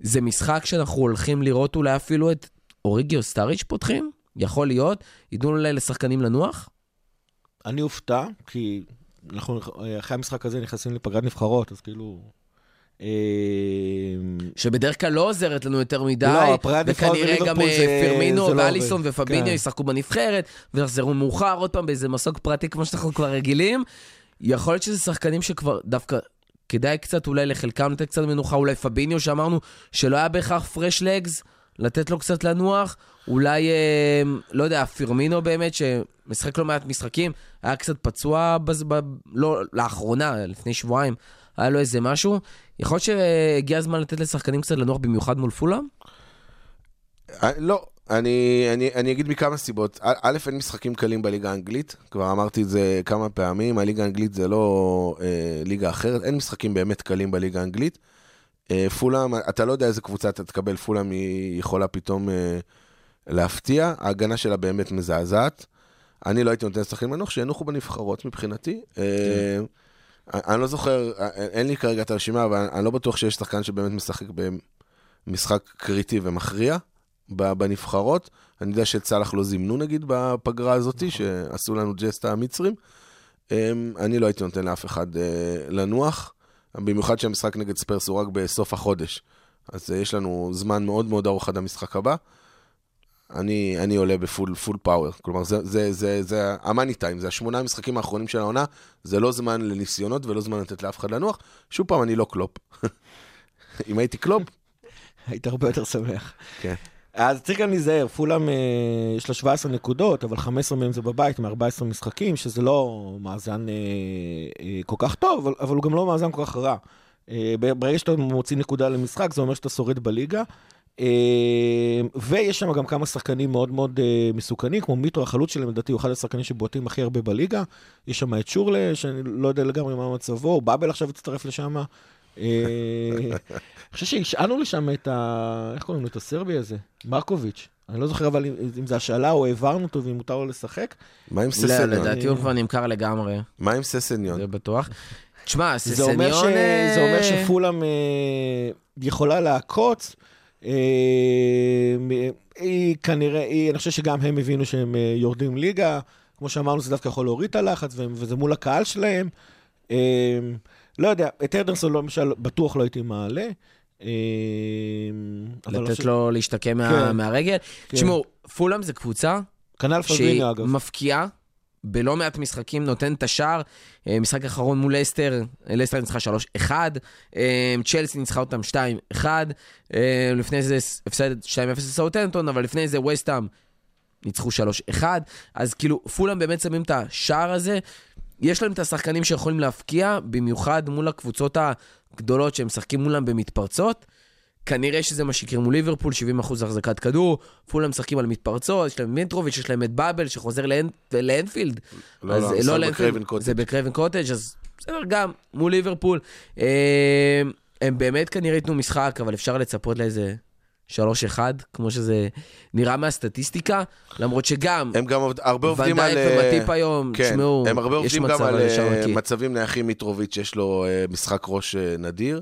S1: זה משחק שאנחנו הולכים לראות אולי אפילו את אוריגיו סטאריץ' פותחים? יכול להיות. ייתנו אולי לשחקנים לנוח?
S3: אני אופתע, כי אנחנו אחרי המשחק הזה נכנסים לפגרת נבחרות, אז כאילו... אה,
S1: שבדרך כלל לא עוזרת לנו יותר מדי,
S3: לא,
S1: וכנראה גם
S3: בליברפול
S1: אה,
S3: זה-
S1: פרמינו
S3: זה לא
S1: ואליסון
S3: עובד.
S1: ופביניו
S3: כן.
S1: ישחקו בנבחרת, ויחזרו מאוחר עוד פעם באיזה מסוג פרטי כמו שאנחנו כבר רגילים. יכול להיות שזה שחקנים שכבר דווקא כדאי קצת אולי לחלקם לתת קצת מנוחה, אולי פביניו שאמרנו שלא היה בהכרח פרש לגס, לתת לו קצת לנוח, אולי, אה, לא יודע, פרמינו באמת, שמשחק לא מעט משחקים, היה קצת פצוע, בז, ב, לא, לאחרונה, לפני שבועיים, היה לו איזה משהו. יכול להיות שהגיע הזמן לתת לשחקנים קצת לנוח במיוחד מול פולאם?
S2: אה, לא, אני, אני, אני אגיד מכמה סיבות. א- אין משחקים קלים בליגה האנגלית, כבר אמרתי את זה כמה פעמים, הליגה האנגלית זה לא אה, ליגה אחרת, אין משחקים באמת קלים בליגה האנגלית. אה, פולאם, אתה לא יודע איזה קבוצה אתה תקבל, פולאם היא יכולה פתאום אה, להפתיע, ההגנה שלה באמת מזעזעת. אני לא הייתי נותן לשחקנים לנוח, שינוחו בנבחרות מבחינתי. אה, אני לא זוכר, אה, אין לי כרגע את הרשימה, אבל אני לא בטוח שיש שחקן שבאמת משחק במשחק קריטי ומכריע. בנבחרות. אני יודע שאת סאלח לא זימנו נגיד בפגרה הזאת, שעשו לנו ג'סטה המצרים. אמ, אני לא הייתי נותן לאף אחד אה, לנוח, במיוחד שהמשחק נגד ספרס הוא רק בסוף החודש. אז אה, יש לנו זמן מאוד מאוד ארוך עד המשחק הבא. אני, אני עולה ב full full power. כלומר, זה, זה, זה, זה ה money time, זה השמונה המשחקים האחרונים של העונה, זה לא זמן לניסיונות ולא זמן לתת לאף אחד לנוח. שוב פעם, אני לא קלופ. אם הייתי קלופ,
S3: היית הרבה יותר שמח.
S2: כן.
S3: אז צריך גם להיזהר, פולאם אה, יש לה 17 נקודות, אבל 15 מהם זה בבית, מ-14 משחקים, שזה לא מאזן אה, אה, כל כך טוב, אבל, אבל הוא גם לא מאזן כל כך רע. ברגע שאתה מוציא נקודה למשחק, זה אומר שאתה שורד בליגה. ויש שם גם כמה שחקנים מאוד מאוד מסוכנים, כמו מיטרו, החלוץ שלהם, לדעתי, הוא אחד השחקנים שבועטים הכי הרבה בליגה. יש שם את שורלה, שאני לא יודע לגמרי מה מצבו, באבל עכשיו הצטרף לשם. אה, אני חושב שהשאלנו לשם את ה... איך קוראים לו? את הסרבי הזה? מרקוביץ'. אני לא זוכר אבל אם זה השאלה או העברנו אותו ואם מותר לו לשחק.
S2: מה עם
S1: לא,
S2: ססניון?
S1: לדעתי הוא כבר נמכר לגמרי,
S2: מה עם ססניון?
S1: זה בטוח. תשמע. ססניון... אה,
S3: זה אומר שפולאם אה, יכולה לעקוץ. היא כנראה, אני חושב שגם הם הבינו שהם יורדים ליגה. כמו שאמרנו, זה דווקא יכול להוריד את הלחץ, וזה מול הקהל שלהם. אה, לא יודע, את אדרסון למשל בטוח לא הייתי מעלה. אה, אני
S1: לתת לו להשתקם
S3: כן.
S1: מהרגל.
S3: כן.
S1: תשמעו, פולאם זה קבוצה
S3: כנ"ל
S1: שהיא
S3: פלביניו אגב.
S1: מפקיעה בלא מעט משחקים, נותן את השער. אה, משחק אחרון מול לסטר, אה, לסטר ניצחה 3-1, אה, צ'לסי ניצחה אותם 2-1, אה, לפני זה הפסד 2-0 לסאוטנטון, אבל לפני זה וסטאם ניצחו 3-1, אז כאילו פולאם באמת שמים את השער הזה. יש להם את השחקנים שיכולים להפקיע, במיוחד מול הקבוצות הגדולות שהם משחקים מולם במתפרצות. כנראה שזה מה שיקרה מול ליברפול, 70% החזקת כדור, פולאם משחקים על מתפרצות, יש להם מיטרוביץ', יש להם את באבל שחוזר לאנ- לאנפילד.
S2: לא,
S1: אז
S2: לא,
S1: לא לאנפילד,
S2: בקרייבן קוטג'.
S1: זה בקרייבן קוטג', אז בסדר, גם מול ליברפול. אה, הם באמת כנראה ייתנו משחק, אבל אפשר לצפות לאיזה 3-1, כמו שזה נראה מהסטטיסטיקה, למרות שגם
S2: הם גם עובד- הרבה עובדים על...
S1: ונדייק
S2: אה,
S1: ומטיפ היום,
S2: כן,
S1: תשמעו,
S2: הם הרבה
S1: יש
S2: עובדים גם על אה. מצבים נייחים מיטרוביץ', יש לו אה, משחק ראש אה, נדיר.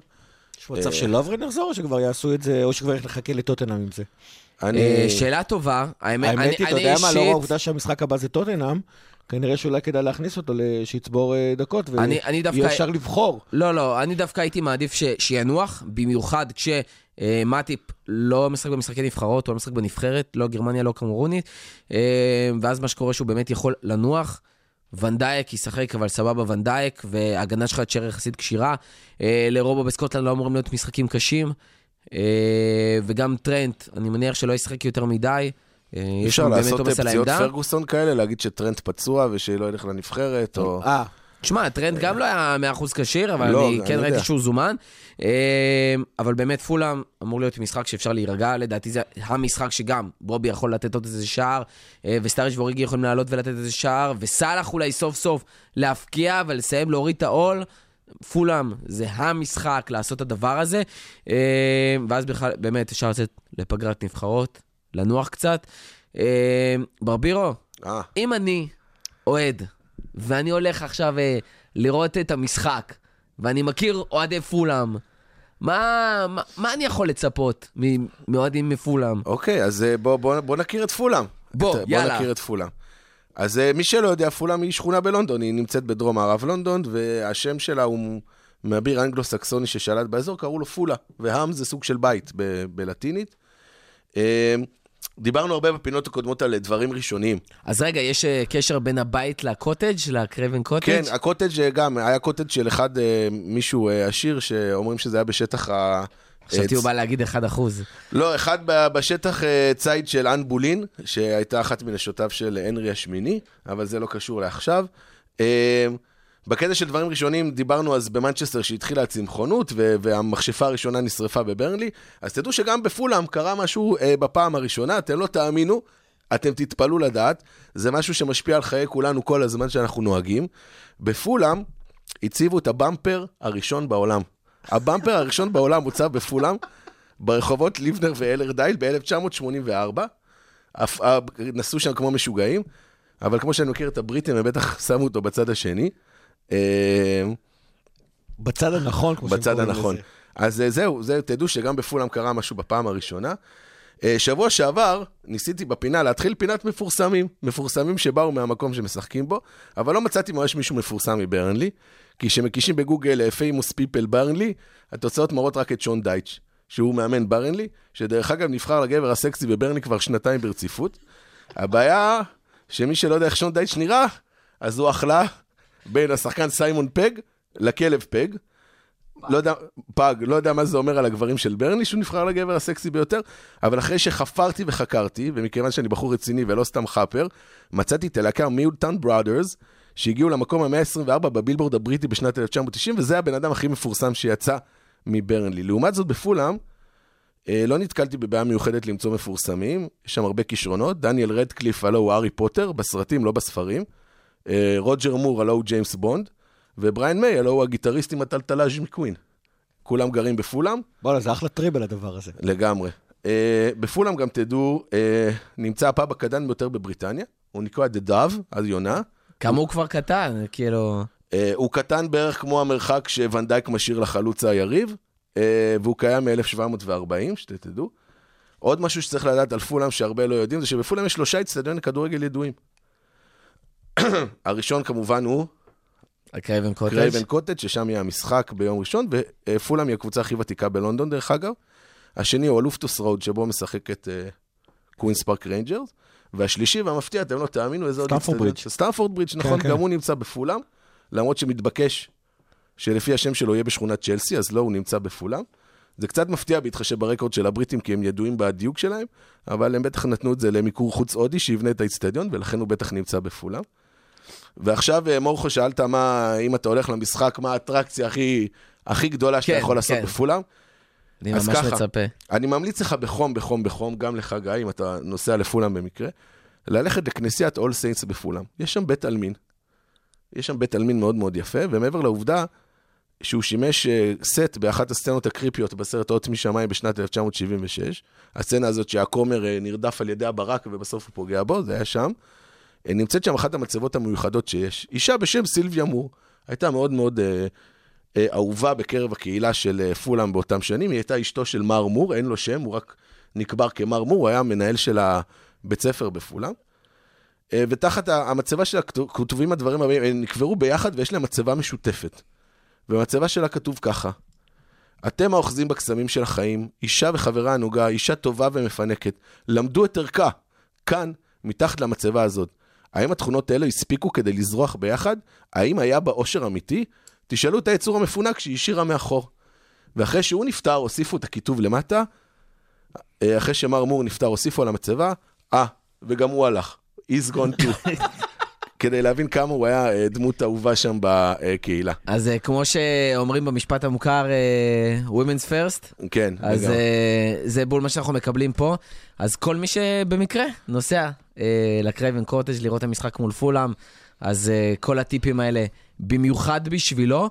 S3: יש מצב שלוברד יחזור, או שכבר יעשו את זה, או שכבר נחכה לטוטנאם עם זה?
S2: אני...
S1: אה, שאלה טובה, האמת, אני
S3: האמת היא, אתה
S1: אני
S3: יודע מה, לאור העובדה שהמשחק הבא זה טוטנאם, כנראה שאולי כדאי להכניס אותו, שיצבור אה, דקות,
S1: אני- אני
S3: ויהיה אפשר לבחור.
S1: לא, לא, אני דווקא הייתי מעדיף ש, שינוח, במיוחד כשמטיפ לא משחק במשחקי נבחרות, הוא לא משחק בנבחרת, לא גרמניה, לא קמרונית, אה, ואז מה שקורה שהוא באמת יכול לנוח. ונדייק ישחק, אבל סבבה ונדייק, וההגנה שלך תשאר יחסית כשירה. אה, לרובו בסקוטלנד לא אמורים להיות משחקים קשים. אה, וגם טרנט, אני מניח שלא ישחק יותר מדי. אה,
S2: אפשר לעשות פציעות. פרגוסון כאלה, להגיד שטרנט פצוע ושלא ילך לנבחרת, או...
S3: אה,
S1: תשמע, טרנט גם לא היה 100% כשיר, אבל
S2: לא,
S1: אני כן. ראיתי שהוא זומן. אה, אבל באמת פולאם אמור להיות משחק שאפשר להירגע, לדעתי זה המשחק שגם בובי יכול לתת עוד איזה שער, אה, וסטארידג' ואוריגי יכולים לעלות ולתת איזה שער, וסאלח אולי סוף סוף להפקיע ולסיים להוריד את העול. פולאם זה המשחק לעשות את הדבר הזה, אה, ואז בכלל באמת אפשר לצאת לפגרת נבחרות, לנוח קצת. אה, ברבירו,
S2: אה,
S1: אם אני אוהד, ואני הולך עכשיו אה, לראות את המשחק, ואני מכיר אוהדי פולאם, מה, מה, מה אני יכול לצפות מאוהדים מפולאם?
S2: אוקיי, אז אה, בוא, בוא, בוא נכיר את פולאם.
S1: בוא,
S2: את-
S1: יאללה.
S2: בוא נכיר את פולאם. אז אה, מי שלא יודע, פולאם היא שכונה בלונדון, היא נמצאת בדרום מערב לונדון, והשם שלה הוא מאביר אנגלו-סקסוני ששלט באזור, קראו לו פולה, והאם זה סוג של בית ב- בלטינית. דיברנו הרבה בפינות הקודמות על דברים ראשוניים.
S1: אז רגע, יש אה, קשר בין הבית לקוטג', לקרבן קוטג'?
S2: כן, הקוטג' אה, גם, היה קוטג' של אחד, אה, מישהו עשיר, שאומרים שזה היה בשטח ה...
S1: חשבתי הוא בא להגיד 1 אחוז.
S2: לא, אחד בשטח ציד של אן בולין, שהייתה אחת מנשותיו של הנרי השמיני, אבל זה לא קשור לעכשיו. בקטע של דברים ראשונים, דיברנו אז במנצ'סטר שהתחילה הצמחונות, והמכשפה הראשונה נשרפה בברנלי, אז תדעו שגם בפולאם קרה משהו אה, בפעם הראשונה, אתם לא תאמינו, אתם תתפלאו לדעת, זה משהו שמשפיע על חיי כולנו כל הזמן שאנחנו נוהגים. בפולאם הציבו את הבמפר הראשון בעולם. הבמפר הראשון בעולם הוצב בפולאם, ברחובות ליבנר ואלרדייל ב-1984. אף- אה, נסעו שם כמו משוגעים, אבל כמו שאני מכיר את הבריטים, הם בטח שמו אותו בצד השני. אה,
S3: בצד הנכון, כמו שהם
S2: בצד
S3: קוראים
S2: הנכון.
S3: לזה.
S2: אז אה, זהו, זהו, תדעו שגם בפולאם קרה משהו בפעם הראשונה. אה, שבוע שעבר ניסיתי בפינה להתחיל פינת מפורסמים, מפורסמים שבאו מהמקום שמשחקים בו, אבל לא מצאתי ממש מישהו מפורסם מברנלי, כי כשמקישים בגוגל אה, famous people ברנלי, התוצאות מראות רק את שון דייטש, שהוא מאמן ברנלי, שדרך אגב נבחר לגבר הסקסי בברנלי כבר שנתיים ברציפות. הבעיה, שמי שלא יודע איך שון דייטש נראה, אז הוא אכלה בין השחקן סיימון פג לכלב פג. לא יודע, פג, לא יודע מה זה אומר על הגברים של ברני, שהוא נבחר לגבר הסקסי ביותר, אבל אחרי שחפרתי וחקרתי, ומכיוון שאני בחור רציני ולא סתם חאפר, מצאתי את הלהקה Milltown Brothers, שהגיעו למקום ה-124 בבילבורד הבריטי בשנת 1990, וזה הבן אדם הכי מפורסם שיצא מברנלי. לעומת זאת, בפולאם, אה, לא נתקלתי בבעיה מיוחדת למצוא מפורסמים, יש שם הרבה כישרונות, דניאל רדקליף, הלא הוא הארי פוטר, בסרטים, לא בספרים, רוג'ר מור, הלא הוא ג'יימס בונד, ובריין מיי, הלא הוא הגיטריסט עם התלתלים מקווין. כולם גרים בפולאם,
S3: בואנה, זה אחלה travel הדבר הזה.
S2: לגמרי. אה, בפולאם גם תדעו, אה, נמצא הפאב הקטן ביותר בבריטניה, הוא נקרא The Dove, אז יונה.
S1: כמה הוא כבר קטן, כאילו...
S2: אה, הוא קטן בערך כמו המרחק שוונדייק משאיר לחלוץ היריב, אה, והוא קיים מ-1740, שתדעו. עוד משהו שצריך לדעת על פולאם שהרבה לא יודעים, זה שבפולאם יש שלושה אצטדיוני כדורגל ידועים. הראשון כמובן הוא
S1: הקרייבן קוטג'.
S2: קרייבן קוטג', ששם יהיה המשחק ביום ראשון, ופולאם היא הקבוצה הכי ותיקה בלונדון, דרך אגב. השני הוא לופטוס רוד, שבו משחקת קווינס פארק ריינג'רס. והשלישי והמפתיע, אתם לא תאמינו איזה עוד... אצטדיון-
S3: ברידג'.
S2: סטמפורד ברידג', נכון,
S3: כן.
S2: גם הוא נמצא בפולאם, למרות שמתבקש שלפי השם שלו יהיה בשכונת צ'לסי, אז לא, הוא נמצא בפולאם. זה קצת מפתיע בהתחשב ברקורד של הבריטים, כי הם ידועים בדיוק שלהם, אבל הם בטח נתנו את זה למיקור חוץ הודי שיבנה את האיצטדיון, ולכן הוא בטח נמצא בפולאם. ועכשיו, אה, מורכו, שאלת מה, אם אתה הולך למשחק, מה האטרקציה הכי, הכי גדולה שאתה
S1: כן,
S2: יכול לעשות
S1: כן.
S2: בפולאם?
S1: אני ממש
S2: ככה.
S1: מצפה.
S2: אני ממליץ לך בחום, בחום, בחום, גם לך, גיא, אם אתה נוסע לפולאם במקרה, ללכת לכנסיית אול סיינטס בפולאם. יש שם בית עלמין. יש שם בית עלמין מאוד מאוד יפה, ומעבר לעובדה שהוא שימש אה, סט באחת הסצנות הקריפיות בסרט אות משמיים בשנת 1976, הסצנה הזאת שהכומר אה, נרדף על ידי הברק ובסוף הוא פוגע בו, זה היה שם. אה, נמצאת שם אחת המצבות המיוחדות שיש. אישה בשם סילביה מור, הייתה מאוד מאוד אה, אה, אהובה בקרב הקהילה של אה, פולאם באותם שנים, היא הייתה אשתו של מר מור, אין לו שם, הוא רק נקבר כמר מור, הוא היה המנהל של הבית ספר בפולאם. אה, ותחת המצבה שלה כתוב- כתובים הדברים הבאים, הם נקברו ביחד ויש להם מצבה משותפת. במצבה שלה כתוב ככה: אתם האוחזים בקסמים של החיים, אישה וחברה הנוגה, אישה טובה ומפנקת, למדו את ערכה, כאן, מתחת למצבה הזאת. האם התכונות האלה הספיקו כדי לזרוח ביחד? האם היה בה אושר אמיתי? תשאלו את היצור המפונק שהיא השאירה מאחור. ואחרי שהוא נפטר, הוסיפו את הכיתוב למטה, אה, אחרי שמר מור נפטר, הוסיפו על המצבה, אה, וגם הוא הלך. He's gone too. כדי להבין כמה הוא היה אה, דמות אהובה שם בקהילה.
S1: אז אה, כמו שאומרים במשפט המוכר, אה, Women's First,
S2: כן,
S1: אז
S2: לגמרי.
S1: זה בול מה שאנחנו מקבלים פה. אז כל מי שבמקרה נוסע לקרייבן קוטג' לראות את המשחק מול פולאם, אז כל הטיפים האלה במיוחד בשבילו.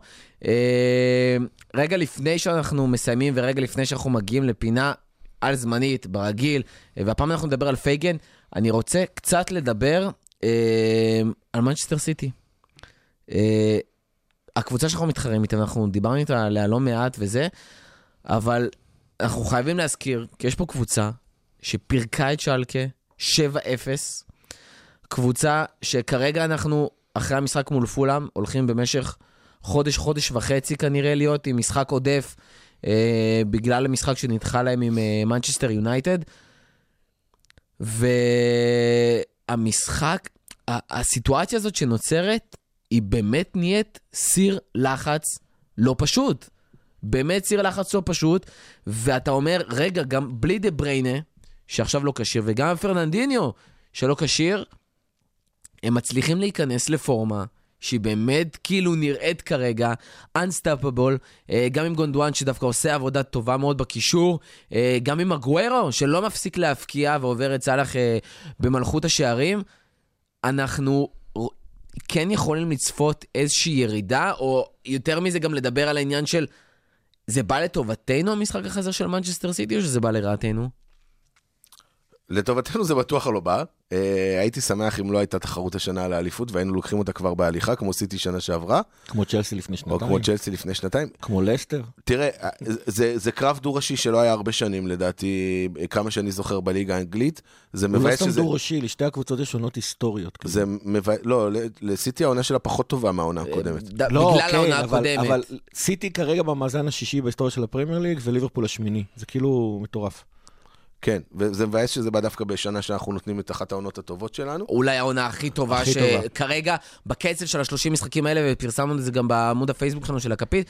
S1: רגע לפני שאנחנו מסיימים ורגע לפני שאנחנו מגיעים לפינה על זמנית, ברגיל, והפעם אנחנו נדבר על פייגן, אני רוצה קצת לדבר על מנצ'סטר סיטי. אה, הקבוצה שאנחנו מתחרים איתה, ואנחנו דיברנו איתה עליה לא מעט וזה, אבל אנחנו חייבים להזכיר, כי יש פה קבוצה שפירקה את שלקה 7-0, קבוצה שכרגע אנחנו, אחרי המשחק מול פולאם, הולכים במשך חודש, חודש וחצי כנראה להיות עם משחק עודף, אה, בגלל המשחק שנדחה להם עם אה, מנצ'סטר יונייטד. והמשחק, ה- הסיטואציה הזאת שנוצרת, היא באמת נהיית סיר לחץ לא פשוט. באמת סיר לחץ לא פשוט, ואתה אומר, רגע, גם בלי דה בריינה, שעכשיו לא כשיר, וגם פרננדיניו, שלא כשיר, הם מצליחים להיכנס לפורמה שהיא באמת כאילו נראית כרגע unstoppable, אה, גם עם גונדואן שדווקא עושה עבודה טובה מאוד בקישור, אה, גם עם אגוורו שלא מפסיק להבקיע ועובר את סאלח אה, במלכות השערים, אנחנו כן יכולים לצפות איזושהי ירידה, או יותר מזה גם לדבר על העניין של זה בא לטובתנו המשחק החזר של מנצ'סטר סיטי, או שזה בא לרעתנו?
S2: לטובתנו זה בטוח לא בא. אה, הייתי שמח אם לא הייתה תחרות השנה על האליפות והיינו לוקחים אותה כבר בהליכה, כמו סיטי שנה שעברה,
S3: כמו צ'לסי לפני
S2: או
S3: שנתיים.
S2: כמו צ'לסי לפני שנתיים.
S3: כמו לסטר.
S2: תראה, אה, זה, זה קרב דו-ראשי שלא היה הרבה שנים, לדעתי, כמה שאני זוכר בליגה האנגלית. זה
S3: הוא לא
S2: מבאס
S3: סתם
S2: שזה...
S3: דו-ראשי, לשתי הקבוצות יש עונות היסטוריות. כאילו.
S2: זה מבאס... לא, ל- לסיטי העונה שלה פחות טובה מהעונה הקודמת.
S1: ד-
S3: לא,
S1: בגלל
S3: כן,
S1: העונה
S3: אבל-
S1: הקודמת.
S3: אבל סיטי כרגע במאזן השישי בהיסטוריה של הפרמייר ליג, וליברפול השמיני. זה כאילו מטורף.
S2: כן, וזה מבאס שזה בא דווקא בשנה שאנחנו נותנים את אחת העונות הטובות שלנו.
S1: אולי העונה הכי טובה
S3: הכי.
S1: שכרגע, בקצב של ה-30 משחקים האלה, ופרסמנו את זה גם בעמוד הפייסבוק שלנו של הכפית,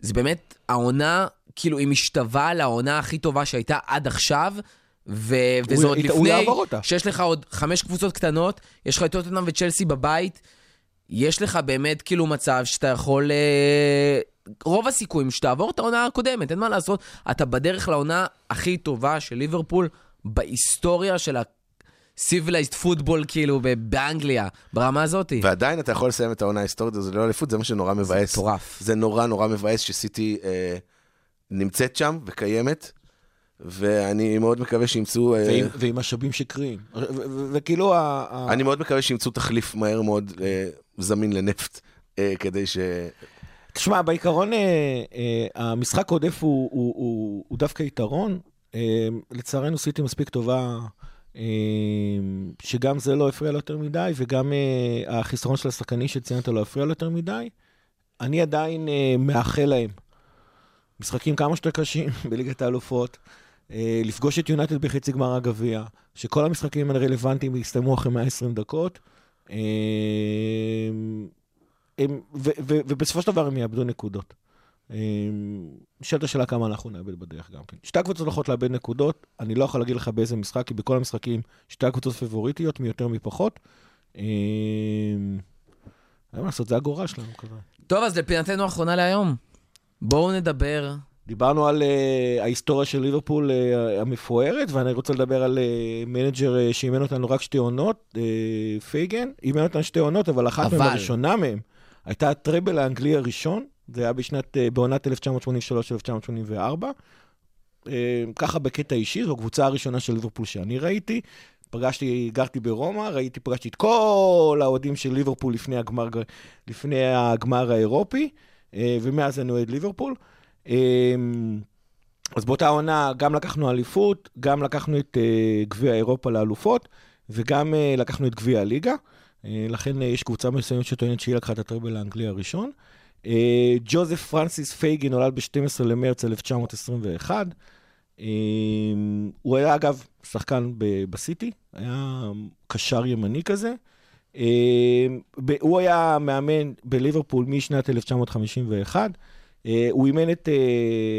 S1: זה באמת העונה, כאילו, היא משתווה לעונה הכי טובה שהייתה עד עכשיו, ו- וזה עוד
S3: הוא
S1: לפני
S3: יעבור אותה.
S1: שיש לך עוד חמש קבוצות קטנות, יש לך את טוטנאם וצ'לסי בבית, יש לך באמת כאילו מצב שאתה יכול... אה, רוב הסיכויים שתעבור את העונה הקודמת, אין מה לעשות. אתה בדרך לעונה הכי טובה של ליברפול בהיסטוריה של ה-civilized football, כאילו, ב- באנגליה, ברמה הזאת.
S2: ועדיין אתה יכול לסיים את העונה ההיסטורית הזו ללא אליפות, זה מה שנורא מבאס.
S1: מטורף.
S2: זה נורא נורא מבאס שסיטי אה, נמצאת שם וקיימת, ואני מאוד מקווה שימצאו... אה,
S3: ועם- משאבים שקריים. וכאילו, ה- ה-
S2: אני מאוד מקווה שימצאו תחליף מהר מאוד אה, זמין לנפט, אה, כדי ש...
S3: תשמע, בעיקרון, אה, אה, המשחק עודף הוא, הוא, הוא, הוא דווקא יתרון. אה, לצערנו סיטי מספיק טובה, אה, שגם זה לא הפריע לו יותר מדי, וגם אה, החיסרון של השחקנים שציינת לא הפריע לו יותר מדי. אני עדיין אה, מאחל להם משחקים כמה שיותר קשים בליגת האלופות, אה, לפגוש את יונייטד בחצי גמר הגביע, שכל המשחקים הרלוונטיים יסתיימו אחרי 120 דקות. אה, הם, ו, ו, ובסופו של דבר הם יאבדו נקודות. אה, נשאלת השאלה כמה אנחנו נאבד בדרך גם כן. שתי הקבוצות הולכות לאבד נקודות, אני לא יכול להגיד לך באיזה משחק, כי בכל המשחקים שתי הקבוצות פבוריטיות, מי יותר מי פחות. אה, אין מה לעשות, זה הגורל שלנו כזה.
S1: טוב, אז לפינתנו האחרונה להיום. בואו נדבר.
S3: דיברנו על אה, ההיסטוריה של ליברפול אה, המפוארת, ואני רוצה לדבר על uh, manager אה, שאימן אותנו רק שתי עונות, אה, פייגן. אימן אותנו שתי עונות, אבל אחת
S1: אבל.
S3: מהן, הראשונה מהן, הייתה ה treble האנגלי הראשון, זה היה בשנת, אה, בעונת 1983-1984. אה, ככה בקטע אישי, זו הקבוצה הראשונה של ליברפול שאני ראיתי. פגשתי, גרתי ברומא, ראיתי, פגשתי את כל האוהדים של ליברפול לפני הגמר, לפני הגמר האירופי, אה, ומאז אני אוהד ליברפול. אה, אז באותה עונה גם לקחנו אליפות, גם לקחנו את אה, גביע אירופה לאלופות, וגם אה, לקחנו את גביע הליגה. אה, לכן אה, יש קבוצה מסוימת שטוענת שהיא לקחה את הטראבל האנגלי הראשון. אה, ג'וזף פרנסיס פייגי נולד ב-12 למרץ 1921. אה, הוא היה אגב שחקן בסיטי, היה קשר ימני כזה. הוא היה מאמן בליברפול משנת 1951. אה, הוא אימן את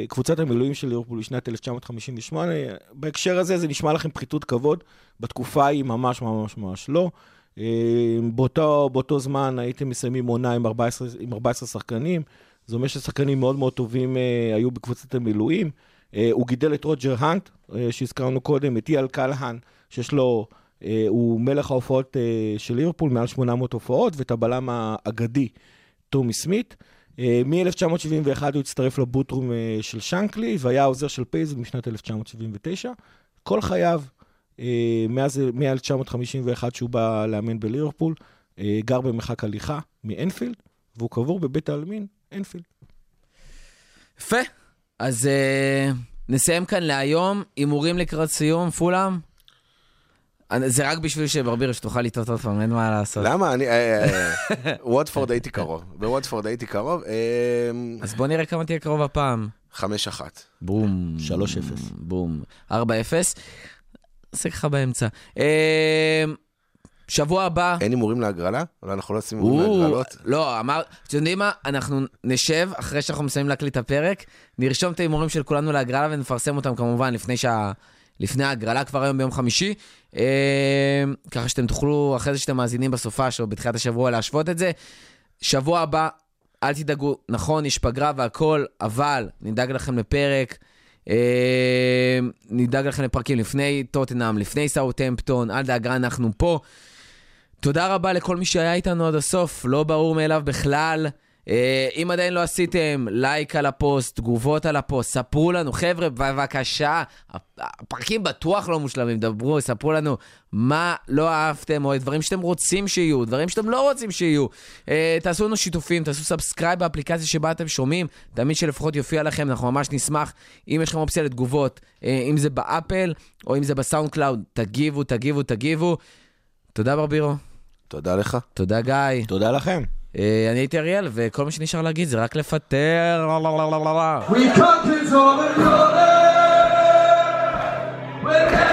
S3: קבוצת המילואים של ליברפול בשנת 1958. בהקשר הזה זה נשמע לכם פחיתות כבוד, בתקופה ההיא ממש ממש ממש לא. אה, באותו, באותו זמן הייתם מסיימים עונה עם 14, עם 14 שחקנים, זה אומר ששחקנים מאוד מאוד טובים אה, היו בקבוצת המילואים. אה, הוא גידל את רוג'ר האנט, אה, שהזכרנו קודם, את איאן קלהן, שיש לו, הוא מלך ההופעות של ליברפול, מעל 800 הופעות, ואת הבלם האגדי, טומי סמית. אה, מ-1971 הוא הצטרף ל boot room של שנקלי, והיה העוזר של פייזלי משנת 1979. כל חייו, מאז מ-1951 שהוא בא לאמן בליברפול, אה, גר במרחק הליכה מאנפילד, והוא קבור בבית העלמין אנפילד.
S1: יפה. אז uh, נסיים כאן להיום. הימורים לקראת סיום, פולאם? זה רק בשביל שברביר שתוכל לטעות עוד פעם, אין מה לעשות.
S2: למה? אני... אה, אה, ווטפורד הייתי קרוב. בווטפורד הייתי קרוב. אה,
S1: אז בוא נראה כמה תהיה קרוב הפעם.
S2: חמש אחת.
S1: בום.
S3: 3-0.
S1: בום. 4-0. נעשה ככה באמצע. אה, שבוע הבא.
S2: אין הימורים להגרלה? אולי אנחנו לא עושים הימורים להגרלות?
S1: לא, אמר, אתם יודעים מה? אנחנו נשב, אחרי שאנחנו מסיימים להקליט את הפרק, נרשום את ההימורים של כולנו להגרלה ונפרסם אותם כמובן לפני שה... לפני ההגרלה כבר היום ביום חמישי, אה, ככה שאתם תוכלו, אחרי זה שאתם מאזינים בסופש או בתחילת השבוע, להשוות את זה. שבוע הבא, אל תדאגו, נכון, יש פגרה והכל, אבל נדאג לכם לפרק. אה, נדאג לכם לפרקים לפני טוטנאם, לפני סאוטהמפטון, אל דאגה, אנחנו פה. תודה רבה לכל מי שהיה איתנו עד הסוף, לא ברור מאליו בכלל. אה, אם עדיין לא עשיתם, לייק על הפוסט, תגובות על הפוסט, ספרו לנו, חבר'ה, בבקשה, הפרקים בטוח לא מושלמים, דברו, ספרו לנו מה לא אהבתם, או דברים שאתם רוצים שיהיו, דברים שאתם לא רוצים שיהיו. אה, תעשו לנו שיתופים, תעשו subscribe באפליקציה שבה אתם שומעים, תמיד שלפחות יופיע לכם, אנחנו ממש נשמח. אם יש לכם אופציה לתגובות, אה, אם זה באפל, או אם זה בסאונד קלאוד, תגיבו, תגיבו, תגיבו. תודה ברבירו.
S2: תודה לך.
S1: תודה גיא.
S3: תודה לכם.
S1: אה, אני הייתי אריאל, וכל מה שנשאר להגיד זה רק לפטר.
S4: We come to Jordan, Jordan. When